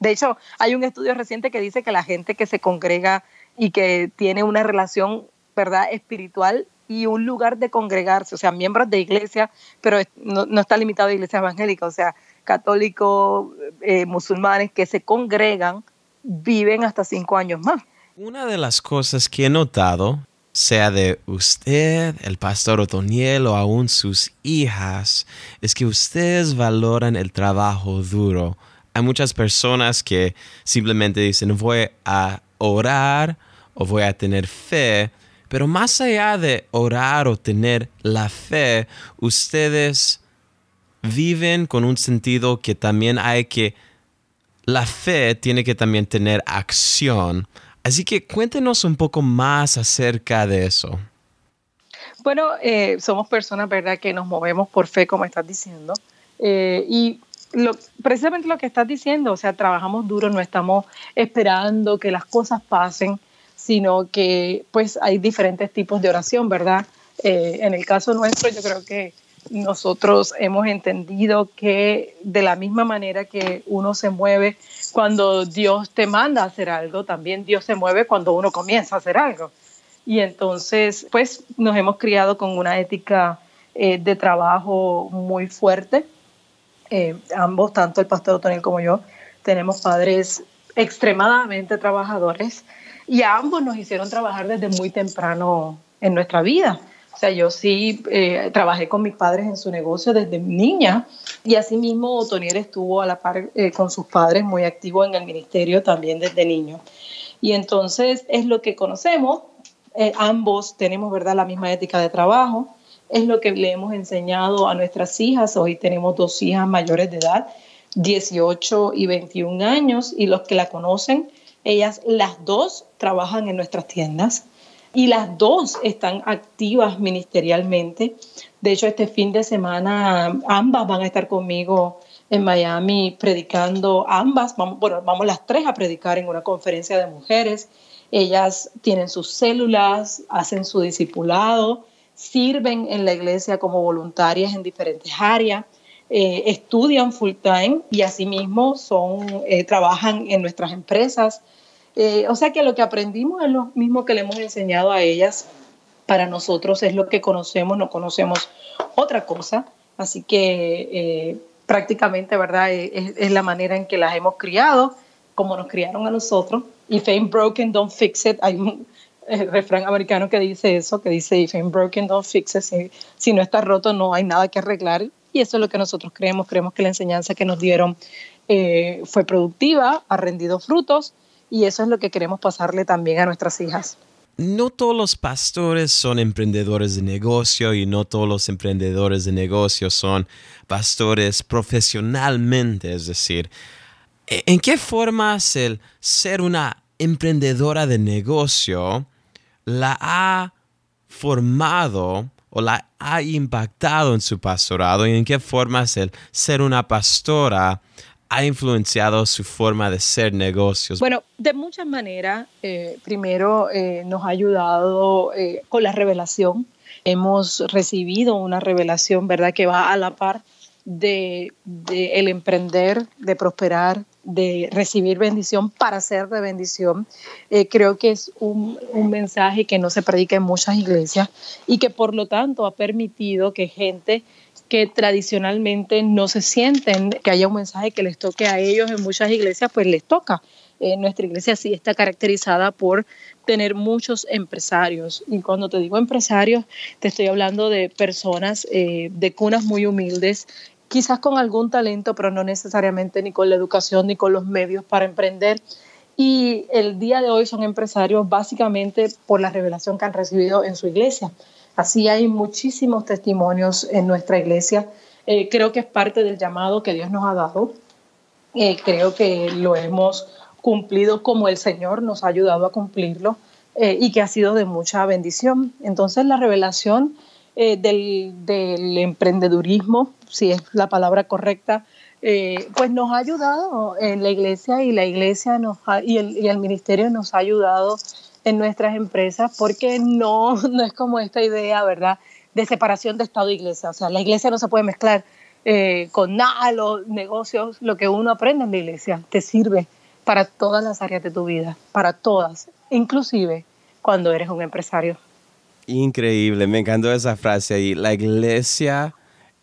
De hecho, hay un estudio reciente que dice que la gente que se congrega y que tiene una relación, ¿verdad?, espiritual y un lugar de congregarse, o sea, miembros de iglesia, pero no, está limitado a iglesia evangélica, o sea, católicos, eh, musulmanes que se congregan, viven hasta cinco años más. Una de las cosas que he notado, sea de usted, el pastor Otoniel o aún sus hijas, es que ustedes valoran el trabajo duro. Hay muchas personas que simplemente dicen voy a orar o voy a tener fe, pero más allá de orar o tener la fe, ustedes viven con un sentido que también hay que, la fe tiene que también tener acción. Así que cuéntenos un poco más acerca de eso. Bueno, eh, somos personas, ¿verdad?, que nos movemos por fe, como estás diciendo. Eh, y lo, precisamente lo que estás diciendo, o sea, trabajamos duro, no estamos esperando que las cosas pasen, sino que pues hay diferentes tipos de oración, ¿verdad? Eh, en el caso nuestro, yo creo que nosotros hemos entendido que de la misma manera que uno se mueve cuando Dios te manda a hacer algo, también Dios se mueve cuando uno comienza a hacer algo. Y entonces, pues nos hemos criado con una ética eh, de trabajo muy fuerte. Eh, ambos, tanto el pastor Otoniel como yo, tenemos padres extremadamente trabajadores y ambos nos hicieron trabajar desde muy temprano en nuestra vida. O sea, yo sí eh, trabajé con mis padres en su negocio desde niña y asimismo Otoniel estuvo a la par eh, con sus padres muy activo en el ministerio también desde niño. Y entonces es lo que conocemos, eh, ambos tenemos, ¿verdad?, la misma ética de trabajo, es lo que le hemos enseñado a nuestras hijas, hoy tenemos dos hijas mayores de edad, 18 y 21 años, y los que la conocen, ellas las dos trabajan en nuestras tiendas y las dos están activas ministerialmente. De hecho, este fin de semana ambas van a estar conmigo en Miami predicando, ambas, vamos, bueno, vamos las tres a predicar en una conferencia de mujeres. Ellas tienen sus células, hacen su discipulado, sirven en la iglesia como voluntarias en diferentes áreas, eh, estudian full time y asimismo son, eh, trabajan en nuestras empresas eh, o sea que lo que aprendimos es lo mismo que le hemos enseñado a ellas. Para nosotros es lo que conocemos, no conocemos otra cosa. Así que eh, prácticamente, ¿verdad? Es, es, la manera en que las hemos criado, como nos criaron a nosotros. If ain't broken, don't fix it. Hay un refrán americano que dice eso, que dice, if ain't broken, don't fix it. Si, si no está roto, no hay nada que arreglar. Y eso es lo que nosotros creemos. Creemos que la enseñanza que nos dieron eh, fue productiva, ha rendido frutos y eso es lo que queremos pasarle también a nuestras hijas. No todos los pastores son emprendedores de negocio y no todos los emprendedores de negocio son pastores profesionalmente, es decir, ¿e-, ¿en qué formas el ser una emprendedora de negocio la ha formado o la ha impactado en su pastorado y en qué formas el ser una pastora ha influenciado su forma de ser negocios? Bueno, de muchas maneras. Eh, primero, eh, nos ha ayudado eh, con la revelación. Hemos recibido una revelación, ¿verdad?, que va a la par de, el emprender, de prosperar, de recibir bendición para ser de bendición. creo que es un, un, mensaje que no se predica en muchas iglesias y que por lo tanto ha permitido que gente que tradicionalmente no se sienten que haya un mensaje que les toque a ellos en muchas iglesias, pues les toca. nuestra iglesia sí está caracterizada por tener muchos empresarios. Y cuando te digo empresarios, te estoy hablando de personas eh, de cunas muy humildes, quizás con algún talento, pero no necesariamente ni con la educación ni con los medios para emprender. Y el día de hoy son empresarios básicamente por la revelación que han recibido en su iglesia. Así hay muchísimos testimonios en nuestra iglesia. Eh, creo que es parte del llamado que Dios nos ha dado. Eh, creo que lo hemos cumplido como el Señor nos ha ayudado a cumplirlo eh, y que ha sido de mucha bendición. Entonces la revelación del, del, emprendedurismo, si es la palabra correcta, pues nos ha ayudado en la iglesia y la iglesia y el ministerio nos ha ayudado en nuestras empresas porque no, <laughs> no es como esta idea, ¿verdad?, de separación de Estado e Iglesia. O sea, la Iglesia no se puede mezclar eh, con nada, los negocios, lo que uno aprende en la Iglesia te sirve para todas las áreas de tu vida, para todas, inclusive cuando eres un empresario. Increíble, me encantó esa frase ahí. La Iglesia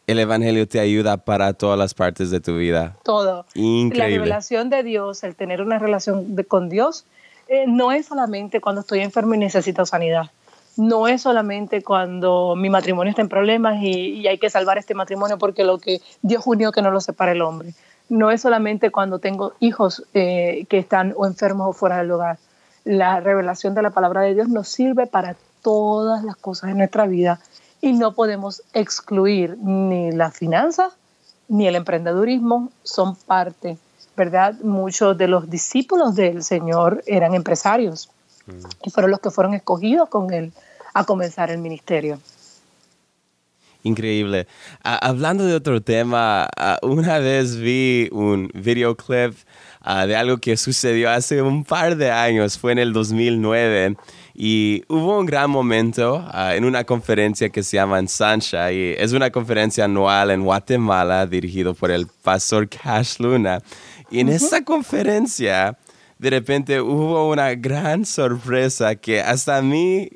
el Evangelio te ayuda para todas las partes de tu vida. Todo. Increíble. La revelación de Dios, el tener una relación con Dios, eh, no es solamente cuando estoy enfermo y necesito sanidad. No es solamente cuando mi matrimonio está en problemas y, hay que salvar este matrimonio porque lo que Dios unió que no lo separa el hombre. No es solamente cuando tengo hijos eh, que están o enfermos o fuera del hogar. La revelación de la palabra de Dios nos sirve para todas las cosas de nuestra vida y no podemos excluir ni las finanzas ni el emprendedurismo, son parte, ¿verdad? Muchos de los discípulos del Señor eran empresarios mm. y fueron los que fueron escogidos con él a comenzar el ministerio. Increíble. Ah, hablando de otro tema, ah, una vez vi un videoclip uh, de algo que sucedió hace un par de años, fue en el 2009 y hubo un gran momento uh, en una conferencia que se llama Sancha y es una conferencia anual en Guatemala dirigido por el pastor Cash Luna. Y en esa conferencia, de repente hubo una gran sorpresa que hasta a mí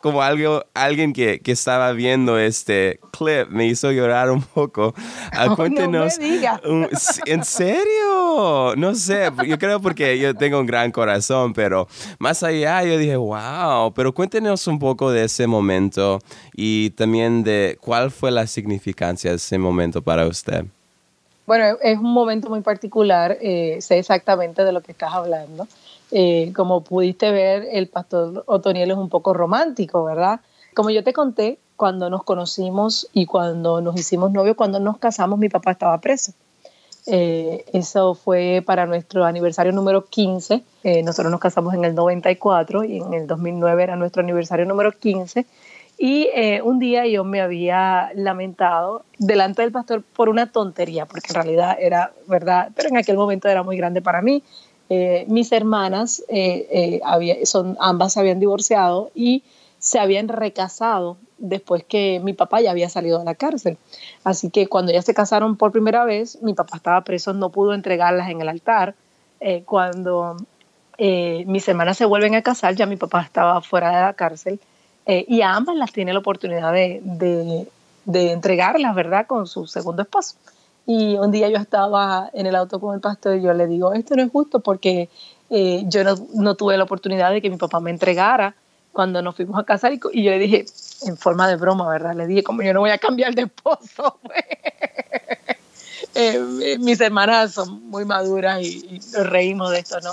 como algo, alguien que, que, estaba viendo este clip me hizo llorar un poco. <laughs> Uh, cuéntenos. ¿En serio? No sé, yo creo porque yo tengo un gran corazón, pero más allá yo dije, wow, pero cuéntenos un poco de ese momento y también de cuál fue la significancia de ese momento para usted. Bueno, es un momento muy particular, eh, sé exactamente de lo que estás hablando. Eh, como pudiste ver, el pastor Otoniel es un poco romántico, ¿verdad? Como yo te conté, cuando nos conocimos y cuando nos hicimos novios, cuando nos casamos, mi papá estaba preso. Eh, eso fue para nuestro aniversario número 15. Eh, nosotros nos casamos en el 94 y en el 2009 era nuestro aniversario número 15. Y un día yo me había lamentado delante del pastor por una tontería, porque en realidad era verdad, pero en aquel momento era muy grande para mí. Eh, mis hermanas, eh, eh, son, ambas se habían divorciado y se habían recasado después que mi papá ya había salido de la cárcel. Así que cuando ya se casaron por primera vez, mi papá estaba preso, no pudo entregarlas en el altar. cuando mis hermanas se vuelven a casar, ya mi papá estaba fuera de la cárcel y a ambas las tiene la oportunidad de, de, de entregarlas, ¿verdad?, con su segundo esposo. Y un día yo estaba en el auto con el pastor y yo le digo, esto no es justo porque eh, yo no, tuve la oportunidad de que mi papá me entregara cuando nos fuimos a casar y, yo le dije, en forma de broma, ¿verdad? Le dije, como yo no voy a cambiar de esposo. <laughs> eh, mis hermanas son muy maduras y, nos reímos de esto, ¿no?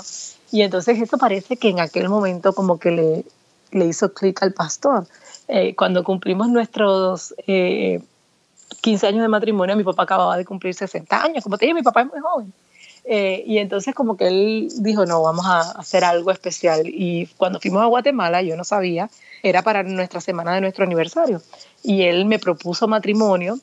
Y entonces eso parece que en aquel momento como que le, le hizo clic al pastor. Eh, cuando cumplimos nuestros eh, 15 años de matrimonio, mi papá acababa de cumplir 60 años. Como te dije, mi papá es muy joven. Eh, y entonces como que él dijo, no, vamos a hacer algo especial. Y cuando fuimos a Guatemala, yo no sabía, era para nuestra semana de nuestro aniversario. Y él me propuso matrimonio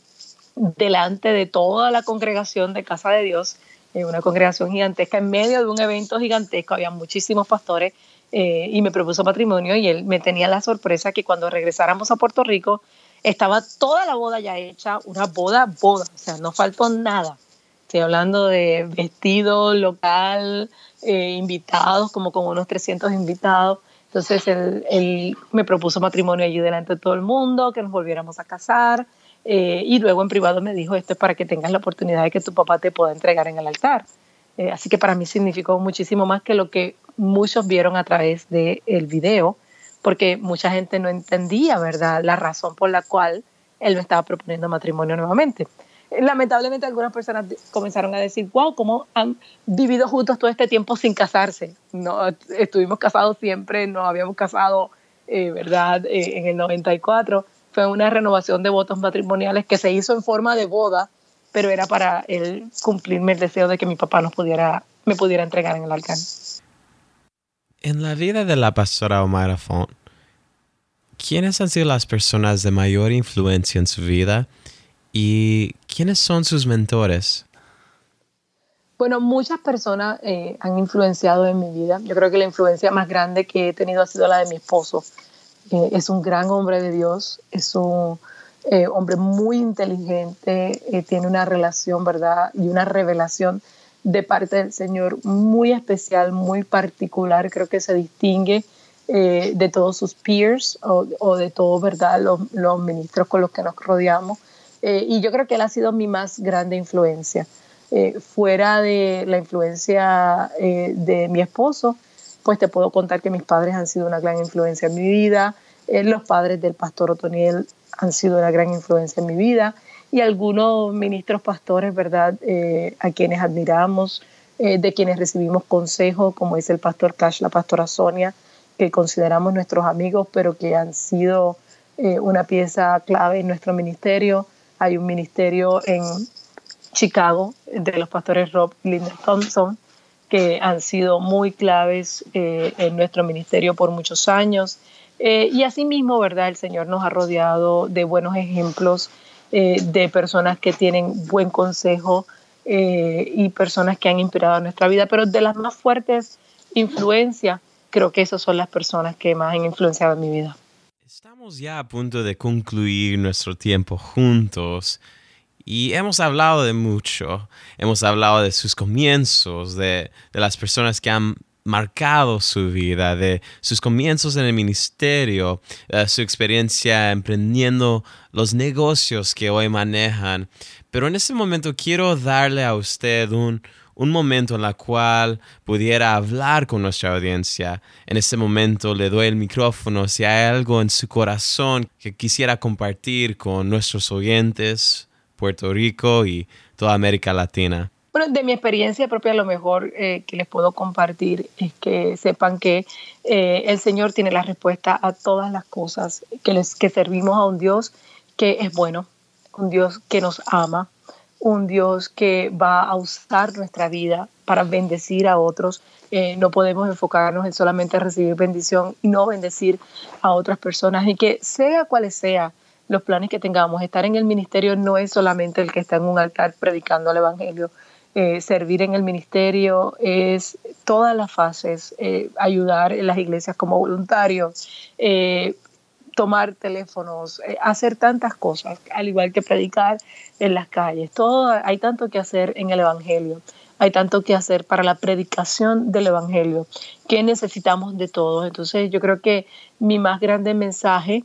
delante de toda la congregación de Casa de Dios, eh, una congregación gigantesca, en medio de un evento gigantesco, había muchísimos pastores, eh, y me propuso matrimonio y él me tenía la sorpresa que cuando regresáramos a Puerto Rico, estaba toda la boda ya hecha, una boda, boda, o sea, no faltó nada. Estoy hablando de vestido local, eh, invitados, como con unos 300 invitados. Entonces él, me propuso matrimonio allí delante de todo el mundo, que nos volviéramos a casar. Eh, y luego en privado me dijo, esto es para que tengas la oportunidad de que tu papá te pueda entregar en el altar. Así que para mí significó muchísimo más que lo que muchos vieron a través del el video porque mucha gente no entendía, ¿verdad?, la razón por la cual él me estaba proponiendo matrimonio nuevamente. Lamentablemente algunas personas comenzaron a decir, wow, ¿cómo han vivido juntos todo este tiempo sin casarse? No, estuvimos casados siempre, nos habíamos casado, eh, ¿verdad?, eh, en el 94. Fue una renovación de votos matrimoniales que se hizo en forma de boda, pero era para él cumplirme el deseo de que mi papá nos pudiera, me pudiera entregar en el alcance. En la vida de la pastora Omar Font, ¿quiénes han sido las personas de mayor influencia en su vida y quiénes son sus mentores? Bueno, muchas personas eh, han influenciado en mi vida. Yo creo que la influencia más grande que he tenido ha sido la de mi esposo. Eh, es un gran hombre de Dios, es un eh, hombre muy inteligente, tiene una relación, ¿verdad? Y una revelación de parte del Señor muy especial, muy particular, creo que se distingue eh, de todos sus peers o, de todos, ¿verdad?, los, ministros con los que nos rodeamos. Eh, y yo creo que él ha sido mi más grande influencia. Eh, fuera de la influencia de mi esposo, pues te puedo contar que mis padres han sido una gran influencia en mi vida, los padres del pastor Otoniel han sido una gran influencia en mi vida y algunos ministros pastores, ¿verdad?, a quienes admiramos, de quienes recibimos consejo, como es el pastor Cash, la pastora Sonia, que consideramos nuestros amigos, pero que han sido eh, una pieza clave en nuestro ministerio. Hay un ministerio en Chicago de los pastores Rob y Linda Thompson, que han sido muy claves eh, en nuestro ministerio por muchos años. Eh, y asimismo, ¿verdad? El Señor nos ha rodeado de buenos ejemplos, de personas que tienen buen consejo y personas que han inspirado nuestra vida, pero de las más fuertes influencias creo que esas son las personas que más han influenciado en mi vida. Estamos ya a punto de concluir nuestro tiempo juntos y hemos hablado de mucho. Hemos hablado de sus comienzos, de, de las personas que han marcado su vida, de sus comienzos en el ministerio, uh, su experiencia emprendiendo los negocios que hoy manejan. Pero en este momento quiero darle a usted un, un momento en el cual pudiera hablar con nuestra audiencia. En este momento le doy el micrófono si hay algo en su corazón que quisiera compartir con nuestros oyentes, Puerto Rico y toda América Latina. Bueno, de mi experiencia propia, lo mejor eh, que les puedo compartir es que sepan que eh, el Señor tiene la respuesta a todas las cosas, que, les, que servimos a un Dios que es bueno, un Dios que nos ama, un Dios que va a usar nuestra vida para bendecir a otros. Eh, no podemos enfocarnos en solamente recibir bendición y no bendecir a otras personas. Y que sea cuales sean los planes que tengamos, estar en el ministerio no es solamente el que está en un altar predicando el Evangelio. Eh, servir en el ministerio es todas las fases, eh, ayudar en las iglesias como voluntario, tomar teléfonos, eh, hacer tantas cosas, al igual que predicar en las calles. Todo, hay tanto que hacer en el Evangelio, hay tanto que hacer para la predicación del Evangelio, que necesitamos de todos. Entonces yo creo que mi más grande mensaje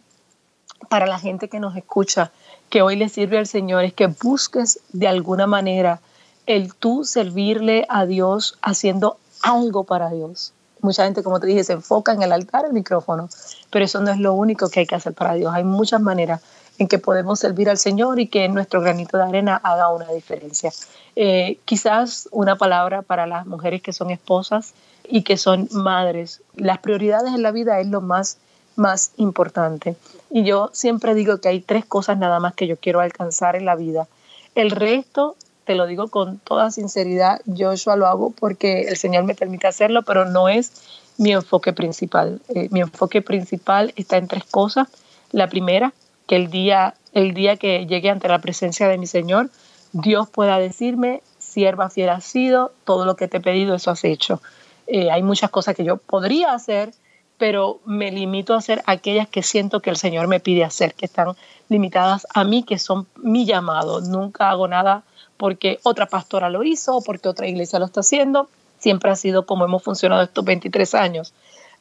para la gente que nos escucha, que hoy le sirve al Señor, es que busques de alguna manera el tú servirle a Dios haciendo algo para Dios mucha gente, como te dije, se enfoca en el altar, el micrófono, pero eso no es lo único que hay que hacer para Dios. Hay muchas maneras en que podemos servir al Señor y que nuestro granito de arena haga una diferencia. Eh, quizás una palabra para las mujeres que son esposas y que son madres. Las prioridades en la vida es lo más, más importante. Y yo siempre digo que hay tres cosas nada más que yo quiero alcanzar en la vida. El resto te lo digo con toda sinceridad, Joshua lo hago porque el Señor me permite hacerlo, pero no es mi enfoque principal. Eh, mi enfoque principal está en tres cosas. La primera, que el día, el día que llegue ante la presencia de mi Señor, Dios pueda decirme, sierva fiel has sido, todo lo que te he pedido, eso has hecho. Eh, hay muchas cosas que yo podría hacer, pero me limito a hacer aquellas que siento que el Señor me pide hacer, que están limitadas a mí, que son mi llamado. Nunca hago nada porque otra pastora lo hizo porque otra iglesia lo está haciendo. Siempre ha sido como hemos funcionado estos 23 años.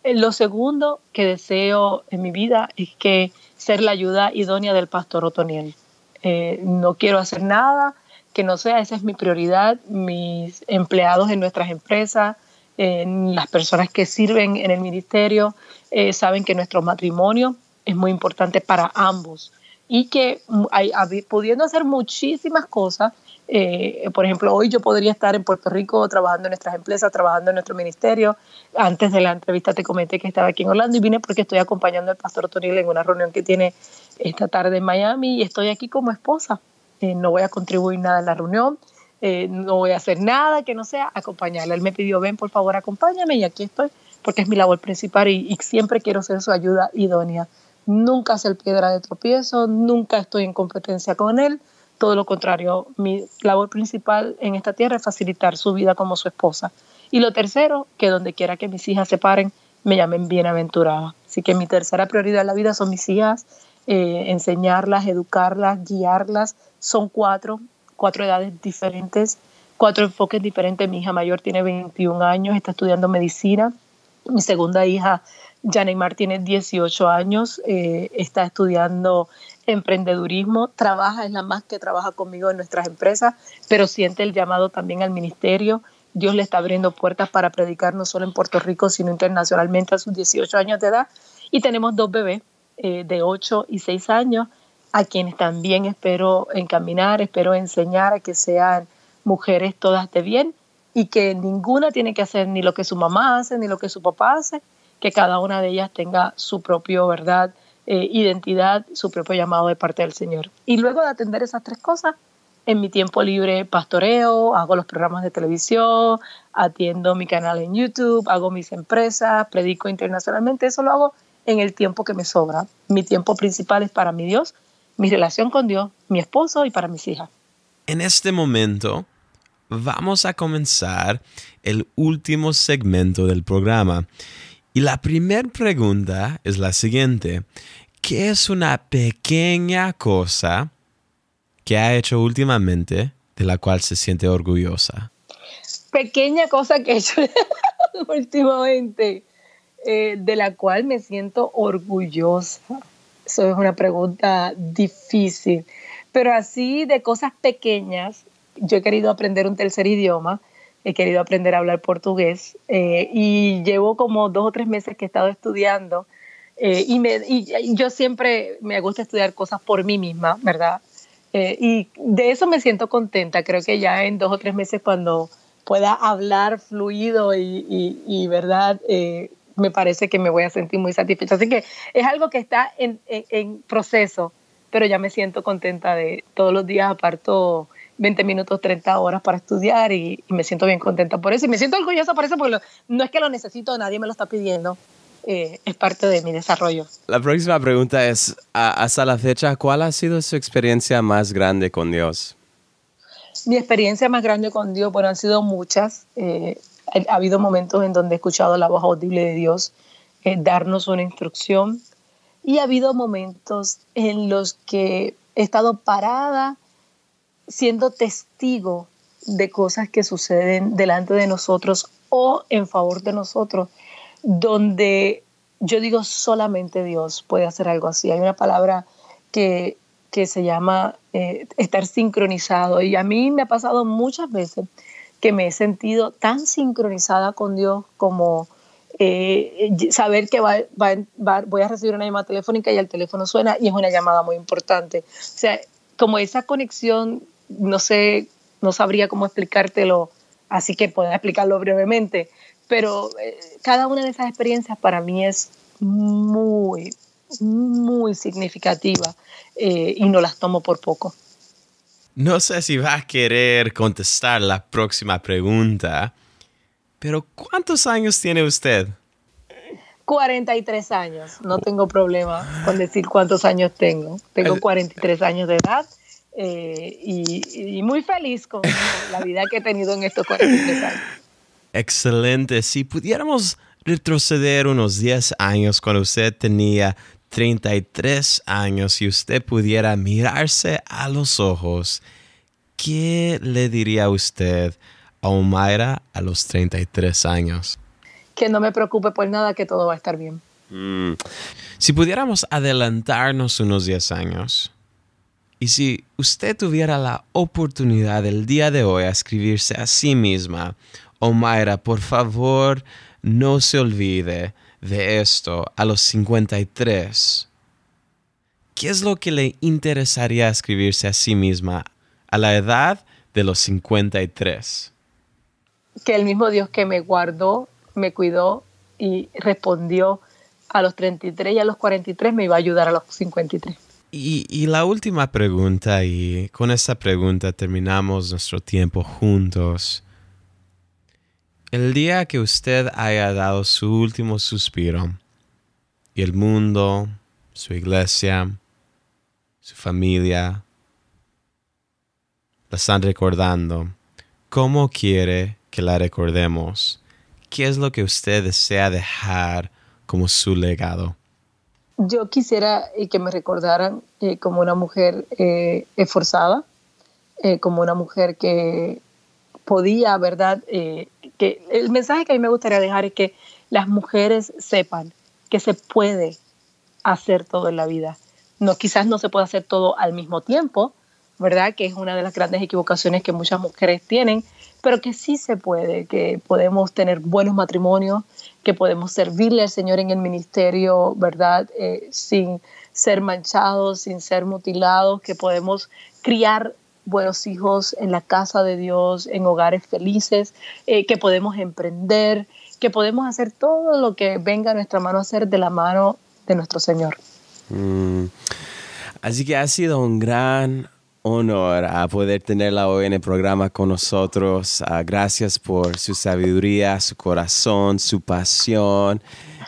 Eh, lo segundo que deseo en mi vida es que ser la ayuda idónea del pastor Otoniel. Eh, no quiero hacer nada que no sea, esa es mi prioridad. Mis empleados en nuestras empresas, las personas que sirven en el ministerio, eh, saben que nuestro matrimonio es muy importante para ambos y que hay, pudiendo hacer muchísimas cosas, eh, por ejemplo, hoy yo podría estar en Puerto Rico trabajando en nuestras empresas, trabajando en nuestro ministerio. Antes de la entrevista te comenté que estaba aquí en Orlando y vine porque estoy acompañando al pastor Tonil en una reunión que tiene esta tarde en Miami y estoy aquí como esposa. Eh, no voy a contribuir nada en la reunión, eh, no voy a hacer nada que no sea acompañarle. Él me pidió, ven por favor, acompáñame y aquí estoy porque es mi labor principal y, y siempre quiero ser su ayuda idónea. Nunca ser piedra de tropiezo, nunca estoy en competencia con él todo lo contrario, mi labor principal en esta tierra es facilitar su vida como su esposa. Y lo tercero, que donde quiera que mis hijas se paren, me llamen bienaventurada. Así que mi tercera prioridad en la vida son mis hijas, eh, enseñarlas, educarlas, guiarlas. Son cuatro, cuatro edades diferentes, cuatro enfoques diferentes. Mi hija mayor tiene 21 años, está estudiando medicina Mi segunda hija, Janeymar, tiene 18 años, eh, está estudiando emprendedurismo, trabaja, es la más que trabaja conmigo en nuestras empresas, pero siente el llamado también al ministerio. Dios le está abriendo puertas para predicar no solo en Puerto Rico, sino internacionalmente a sus 18 años de edad. Y tenemos dos bebés eh, de 8 y 6 años, a quienes también espero encaminar, espero enseñar a que sean mujeres todas de bien y que ninguna tiene que hacer ni lo que su mamá hace ni lo que su papá hace, que cada una de ellas tenga su propio, ¿verdad?, eh, identidad, su propio llamado de parte del Señor. Y luego de atender esas tres cosas, en mi tiempo libre pastoreo, hago los programas de televisión, atiendo mi canal en YouTube, hago mis empresas, predico internacionalmente, eso lo hago en el tiempo que me sobra. Mi tiempo principal es para mi Dios, mi relación con Dios, mi esposo y para mis hijas. En este momento, vamos a comenzar el último segmento del programa. Y la primera pregunta es la siguiente. ¿Qué es una pequeña cosa que ha hecho últimamente de la cual se siente orgullosa? Pequeña cosa que he hecho <laughs> últimamente eh, de la cual me siento orgullosa. Eso es una pregunta difícil. Pero así de cosas pequeñas, yo he querido aprender un tercer idioma, he querido aprender a hablar portugués eh, y llevo como dos o tres meses que he estado estudiando eh, y, me, y, yo siempre me gusta estudiar cosas por mí misma, ¿verdad? Eh, y de eso me siento contenta. Creo que ya en dos o tres meses cuando pueda hablar fluido y, y ¿verdad? me parece que me voy a sentir muy satisfecha. Así que es algo que está en, en, en proceso, pero ya me siento contenta de todos los días aparto 20 minutos, 30 horas para estudiar y, me siento bien contenta por eso. Y me siento orgullosa por eso porque no es que lo necesito, nadie me lo está pidiendo. Eh, es parte de mi desarrollo. La próxima pregunta es, hasta la fecha, ¿cuál ha sido su experiencia más grande con Dios? Mi experiencia más grande con Dios, bueno, han sido muchas. Eh, ha habido momentos en donde he escuchado la voz audible de Dios eh, darnos una instrucción y ha habido momentos en los que he estado parada siendo testigo de cosas que suceden delante de nosotros o en favor de nosotros, donde yo digo solamente Dios puede hacer algo así. Hay una palabra que, que se llama eh, estar sincronizado y a mí me ha pasado muchas veces que me he sentido tan sincronizada con Dios como eh, saber que va, va, voy a recibir una llamada telefónica y el teléfono suena y es una llamada muy importante. O sea, como esa conexión no sé, no sabría cómo explicártelo, así que puedo explicarlo brevemente, pero eh, cada una de esas experiencias para mí es muy, muy significativa eh, y no las tomo por poco. No sé si va a querer contestar la próxima pregunta, pero ¿cuántos años tiene usted? 43 años, no tengo problema con decir cuántos años tengo. Tengo 43 años de edad eh, y, muy feliz con la vida que he tenido en estos 43 años. Excelente. Si pudiéramos retroceder unos 10 años cuando usted tenía 33 años y usted pudiera mirarse a los ojos, ¿qué le diría usted a Omaira a los 33 años? Que no me preocupe por nada, que todo va a estar bien. Mm. Si pudiéramos adelantarnos unos 10 años, y si usted tuviera la oportunidad el día de hoy a escribirse a sí misma, Omaira, por favor, no se olvide de esto a los 53. ¿Qué es lo que le interesaría escribirse a sí misma a la edad de los 53? Que el mismo Dios que me guardó, me cuidó y respondió a los 33 y a los 43 me iba a ayudar a los 53. Y, la última pregunta, y con esta pregunta terminamos nuestro tiempo juntos. El día que usted haya dado su último suspiro y el mundo, su iglesia, su familia, la están recordando, ¿cómo quiere que la recordemos? ¿Qué es lo que usted desea dejar como su legado? Yo quisiera eh, que me recordaran eh, como una mujer eh, esforzada, como una mujer que podía, ¿verdad? que el mensaje que a mí me gustaría dejar es que las mujeres sepan que se puede hacer todo en la vida. No, quizás no se puede hacer todo al mismo tiempo, ¿verdad? Que es una de las grandes equivocaciones que muchas mujeres tienen, pero que sí se puede, que podemos tener buenos matrimonios, que podemos servirle al Señor en el ministerio, ¿verdad? Eh, sin ser manchados, sin ser mutilados, que podemos criar buenos hijos en la casa de Dios, en hogares felices, eh, que podemos emprender, que podemos hacer todo lo que venga a nuestra mano a hacer de la mano de nuestro Señor. Mm. Así que ha sido un gran honor a poder tenerla hoy en el programa con nosotros. Ah, gracias por su sabiduría, su corazón, su pasión.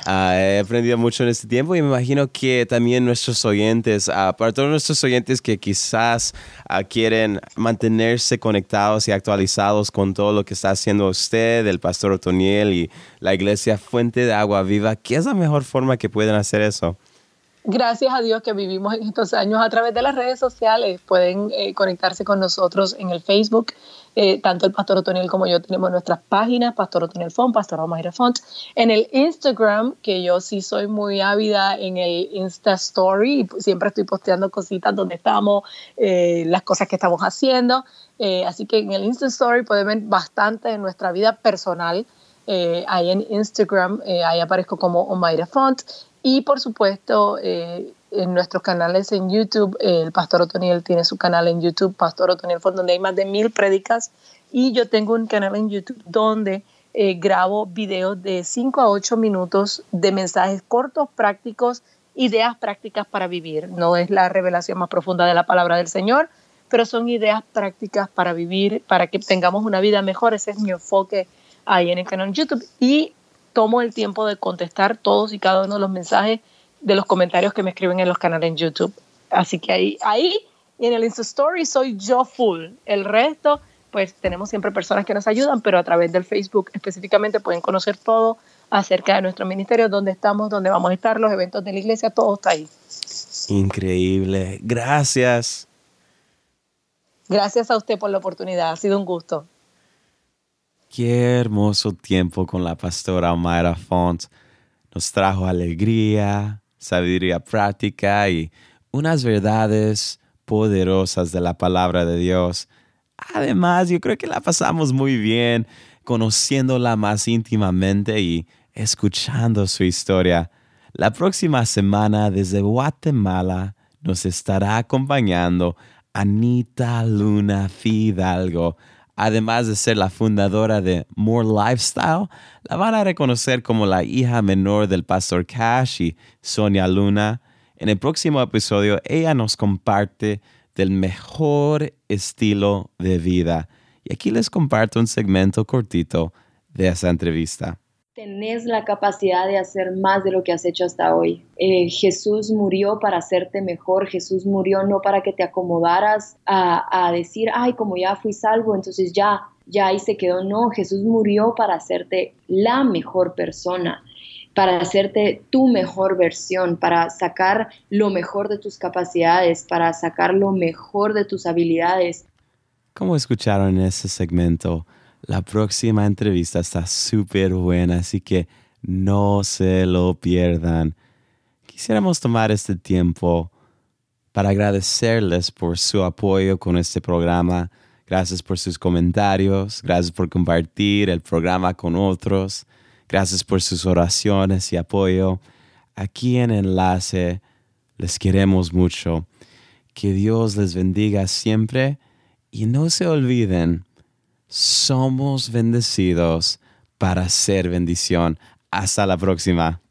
Ah, he aprendido mucho en este tiempo y me imagino que también nuestros oyentes, uh, para todos nuestros oyentes que quizás quieren mantenerse conectados y actualizados con todo lo que está haciendo usted, el pastor Otoniel y la iglesia Fuente de Agua Viva, ¿qué es la mejor forma que pueden hacer eso? Gracias a Dios que vivimos en estos años a través de las redes sociales. Pueden eh, conectarse con nosotros en el Facebook. Eh, tanto el Pastor Otoniel como yo tenemos nuestras páginas, Pastor Otoniel Font, Pastor Omaira Font. En el Instagram, que yo sí soy muy ávida en el Insta Story, siempre estoy posteando cositas donde estamos, eh, las cosas que estamos haciendo. así que en el Insta Story pueden ver bastante de nuestra vida personal. ahí en Instagram, ahí aparezco como Omaira Font. Y por supuesto, eh, en nuestros canales en YouTube, el Pastor Otoniel tiene su canal en YouTube, Pastor Otoniel donde hay más de mil prédicas. Y yo tengo un canal en YouTube donde eh, grabo videos de 5 a 8 minutos de mensajes cortos, prácticos, ideas prácticas para vivir. No es la revelación más profunda de la palabra del Señor, pero son ideas prácticas para vivir, para que tengamos una vida mejor. Ese es mi enfoque ahí en el canal YouTube. Y tomo el tiempo de contestar todos y cada uno de los mensajes de los comentarios que me escriben en los canales en YouTube. Así que ahí, ahí y en el Insta Story soy yo full. El resto, pues tenemos siempre personas que nos ayudan, pero a través del Facebook específicamente pueden conocer todo acerca de nuestro ministerio, dónde estamos, dónde vamos a estar, los eventos de la iglesia, todo está ahí. Increíble. Gracias. Gracias a usted por la oportunidad. Ha sido un gusto. Qué hermoso tiempo con la pastora Mayra Font. Nos trajo alegría, sabiduría práctica y unas verdades poderosas de la palabra de Dios. Además, yo creo que la pasamos muy bien conociéndola más íntimamente y escuchando su historia. La próxima semana desde Guatemala nos estará acompañando Anita Luna Fidalgo Además de ser la fundadora de More Lifestyle, la van a reconocer como la hija menor del pastor Cash y Sonia Luna. En el próximo episodio, ella nos comparte del mejor estilo de vida. Y aquí les comparto un segmento cortito de esa entrevista tenés la capacidad de hacer más de lo que has hecho hasta hoy. Eh, Jesús murió para hacerte mejor, Jesús murió no para que te acomodaras a, decir, ay, como ya fui salvo, entonces ya, ya ahí se quedó. No, Jesús murió para hacerte la mejor persona para hacerte tu mejor versión, para sacar lo mejor de tus capacidades, para sacar lo mejor de tus habilidades. ¿Cómo escucharon ese segmento? La próxima entrevista está súper buena, así que no se lo pierdan. Quisiéramos tomar este tiempo para agradecerles por su apoyo con este programa. Gracias por sus comentarios, gracias por compartir el programa con otros, gracias por sus oraciones y apoyo. Aquí en Enlace les queremos mucho. Que Dios les bendiga siempre y no se olviden somos bendecidos para ser bendición. Hasta la próxima.